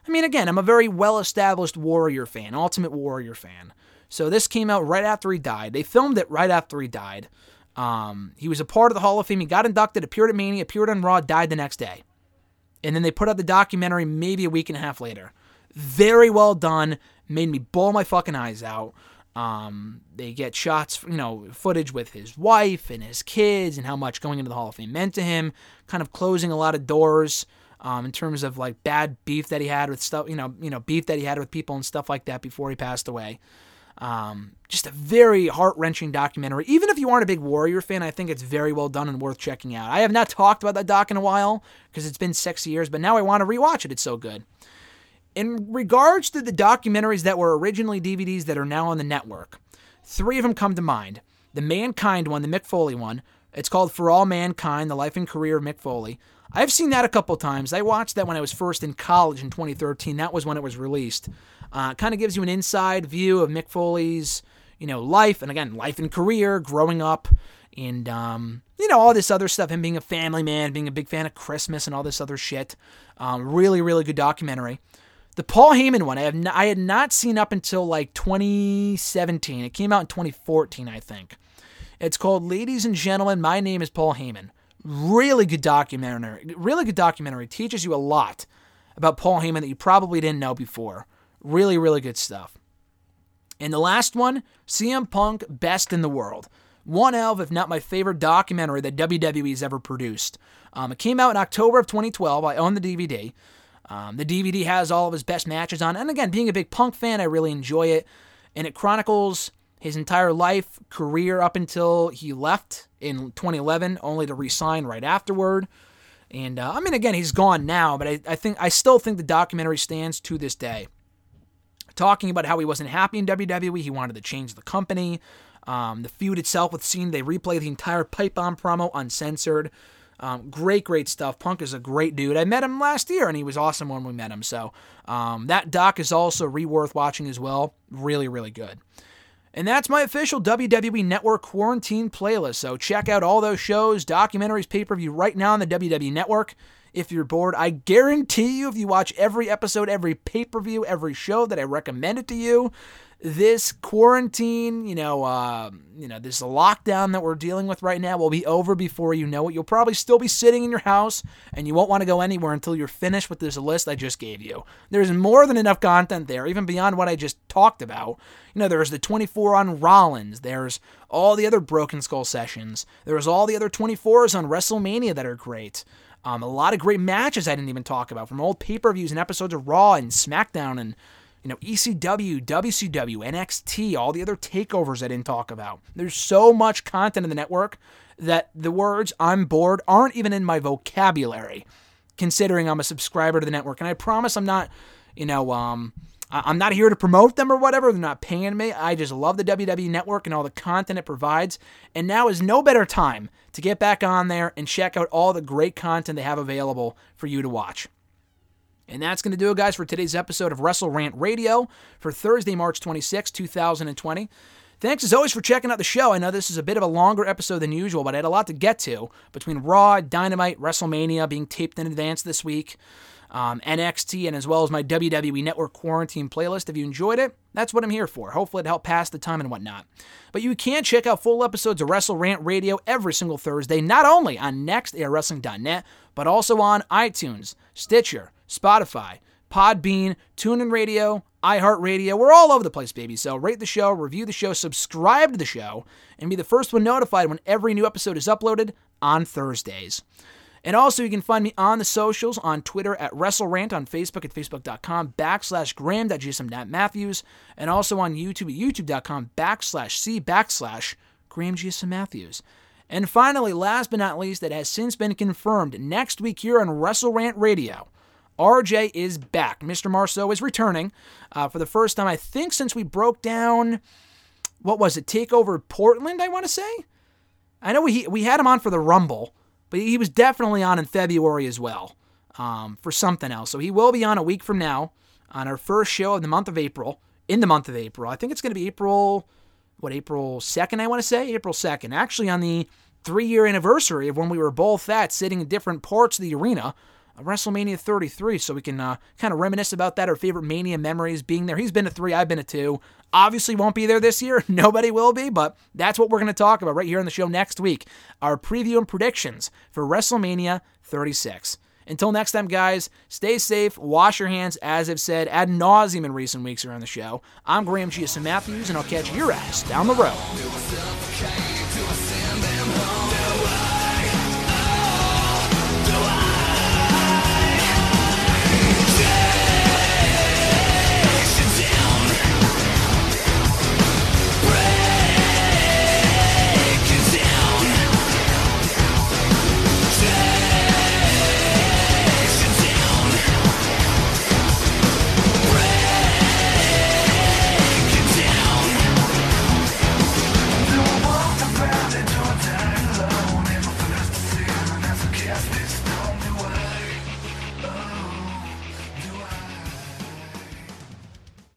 Speaker 4: I mean, again, I'm a very well established Warrior fan, Ultimate Warrior fan. So this came out right after he died. They filmed it right after he died. Um, he was a part of the Hall of Fame. He got inducted, appeared at Mania, appeared on Raw, died the next day. And then they put out the documentary maybe a week and a half later. Very well done. Made me bawl my fucking eyes out. Um, they get shots, you know, footage with his wife and his kids and how much going into the Hall of Fame meant to him, kind of closing a lot of doors um, in terms of like bad beef that he had with stuff, you know, you know, beef that he had with people and stuff like that before he passed away. Um, just a very heart wrenching documentary. Even if you aren't a big Warrior fan, I think it's very well done and worth checking out. I have not talked about that doc in a while because it's been six years, but now I want to rewatch it. It's so good. In regards to the documentaries that were originally DVDs that are now on the network, three of them come to mind. The Mankind one, the Mick Foley one, it's called For All Mankind The Life and Career of Mick Foley. I've seen that a couple times. I watched that when I was first in college in 2013. That was when it was released. Uh, kind of gives you an inside view of Mick Foley's, you know, life and again, life and career, growing up, and um, you know all this other stuff. Him being a family man, being a big fan of Christmas and all this other shit. Um, really, really good documentary. The Paul Heyman one, I have I had not seen up until like 2017. It came out in 2014, I think. It's called Ladies and Gentlemen, My Name is Paul Heyman. Really good documentary. Really good documentary. Teaches you a lot about Paul Heyman that you probably didn't know before. Really, really good stuff. And the last one, CM Punk Best in the World. One of, if not my favorite documentary that WWE's ever produced. Um, it came out in October of 2012. I own the DVD. Um, the DVD has all of his best matches on. And again, being a big Punk fan, I really enjoy it. And it chronicles his entire life, career up until he left in 2011, only to resign right afterward. And uh, I mean, again, he's gone now, but I, I think I still think the documentary stands to this day. Talking about how he wasn't happy in WWE, he wanted to change the company. Um, the feud itself with Cena, they replay the entire pipe bomb promo uncensored. Um, great, great stuff. Punk is a great dude. I met him last year, and he was awesome when we met him. So um, that doc is also re worth watching as well. Really, really good. And that's my official WWE Network quarantine playlist. So check out all those shows, documentaries, pay per view right now on the WWE Network. If you're bored, I guarantee you, if you watch every episode, every pay per view, every show that I recommended to you, this quarantine, you know, uh, you know, this lockdown that we're dealing with right now will be over before you know it. You'll probably still be sitting in your house, and you won't want to go anywhere until you're finished with this list I just gave you. There's more than enough content there, even beyond what I just talked about. You know, there's the 24 on Rollins. There's all the other Broken Skull sessions. There's all the other 24s on WrestleMania that are great. Um, a lot of great matches I didn't even talk about from old pay per views and episodes of Raw and SmackDown and you know, ECW, WCW, NXT, all the other takeovers I didn't talk about. There's so much content in the network that the words I'm bored aren't even in my vocabulary, considering I'm a subscriber to the network. And I promise I'm not, you know, um, I'm not here to promote them or whatever. They're not paying me. I just love the WWE network and all the content it provides. And now is no better time to get back on there and check out all the great content they have available for you to watch. And that's going to do it, guys, for today's episode of Wrestle Rant Radio for Thursday, March 26, 2020. Thanks as always for checking out the show. I know this is a bit of a longer episode than usual, but I had a lot to get to between Raw, Dynamite, WrestleMania being taped in advance this week, um, NXT, and as well as my WWE Network quarantine playlist. If you enjoyed it, that's what I'm here for. Hopefully, it helped pass the time and whatnot. But you can check out full episodes of Wrestle Rant Radio every single Thursday, not only on nextairwrestling.net, but also on iTunes, Stitcher, Spotify, Podbean, TuneIn Radio, iHeartRadio. We're all over the place, baby. So rate the show, review the show, subscribe to the show, and be the first one notified when every new episode is uploaded on Thursdays. And also, you can find me on the socials on Twitter at WrestleRant, on Facebook at facebook.com backslash graham.gsm.matthews, and also on YouTube at youtube.com backslash c backslash Matthews. And finally, last but not least, it has since been confirmed next week here on Wrestle Rant Radio. RJ is back. Mr. Marceau is returning uh, for the first time, I think, since we broke down, what was it, Takeover Portland, I want to say? I know we, we had him on for the Rumble, but he was definitely on in February as well um, for something else. So he will be on a week from now on our first show of the month of April, in the month of April. I think it's going to be April what, April 2nd, I want to say? April 2nd. Actually, on the three year anniversary of when we were both at sitting in different parts of the arena. WrestleMania 33, so we can uh, kind of reminisce about that, our favorite Mania memories being there. He's been to three, I've been to two. Obviously, won't be there this year. Nobody will be, but that's what we're going to talk about right here on the show next week. Our preview and predictions for WrestleMania 36. Until next time, guys, stay safe, wash your hands, as I've said ad nauseum in recent weeks around the show. I'm Graham Giuseppe Matthews, and I'll catch your ass down the road.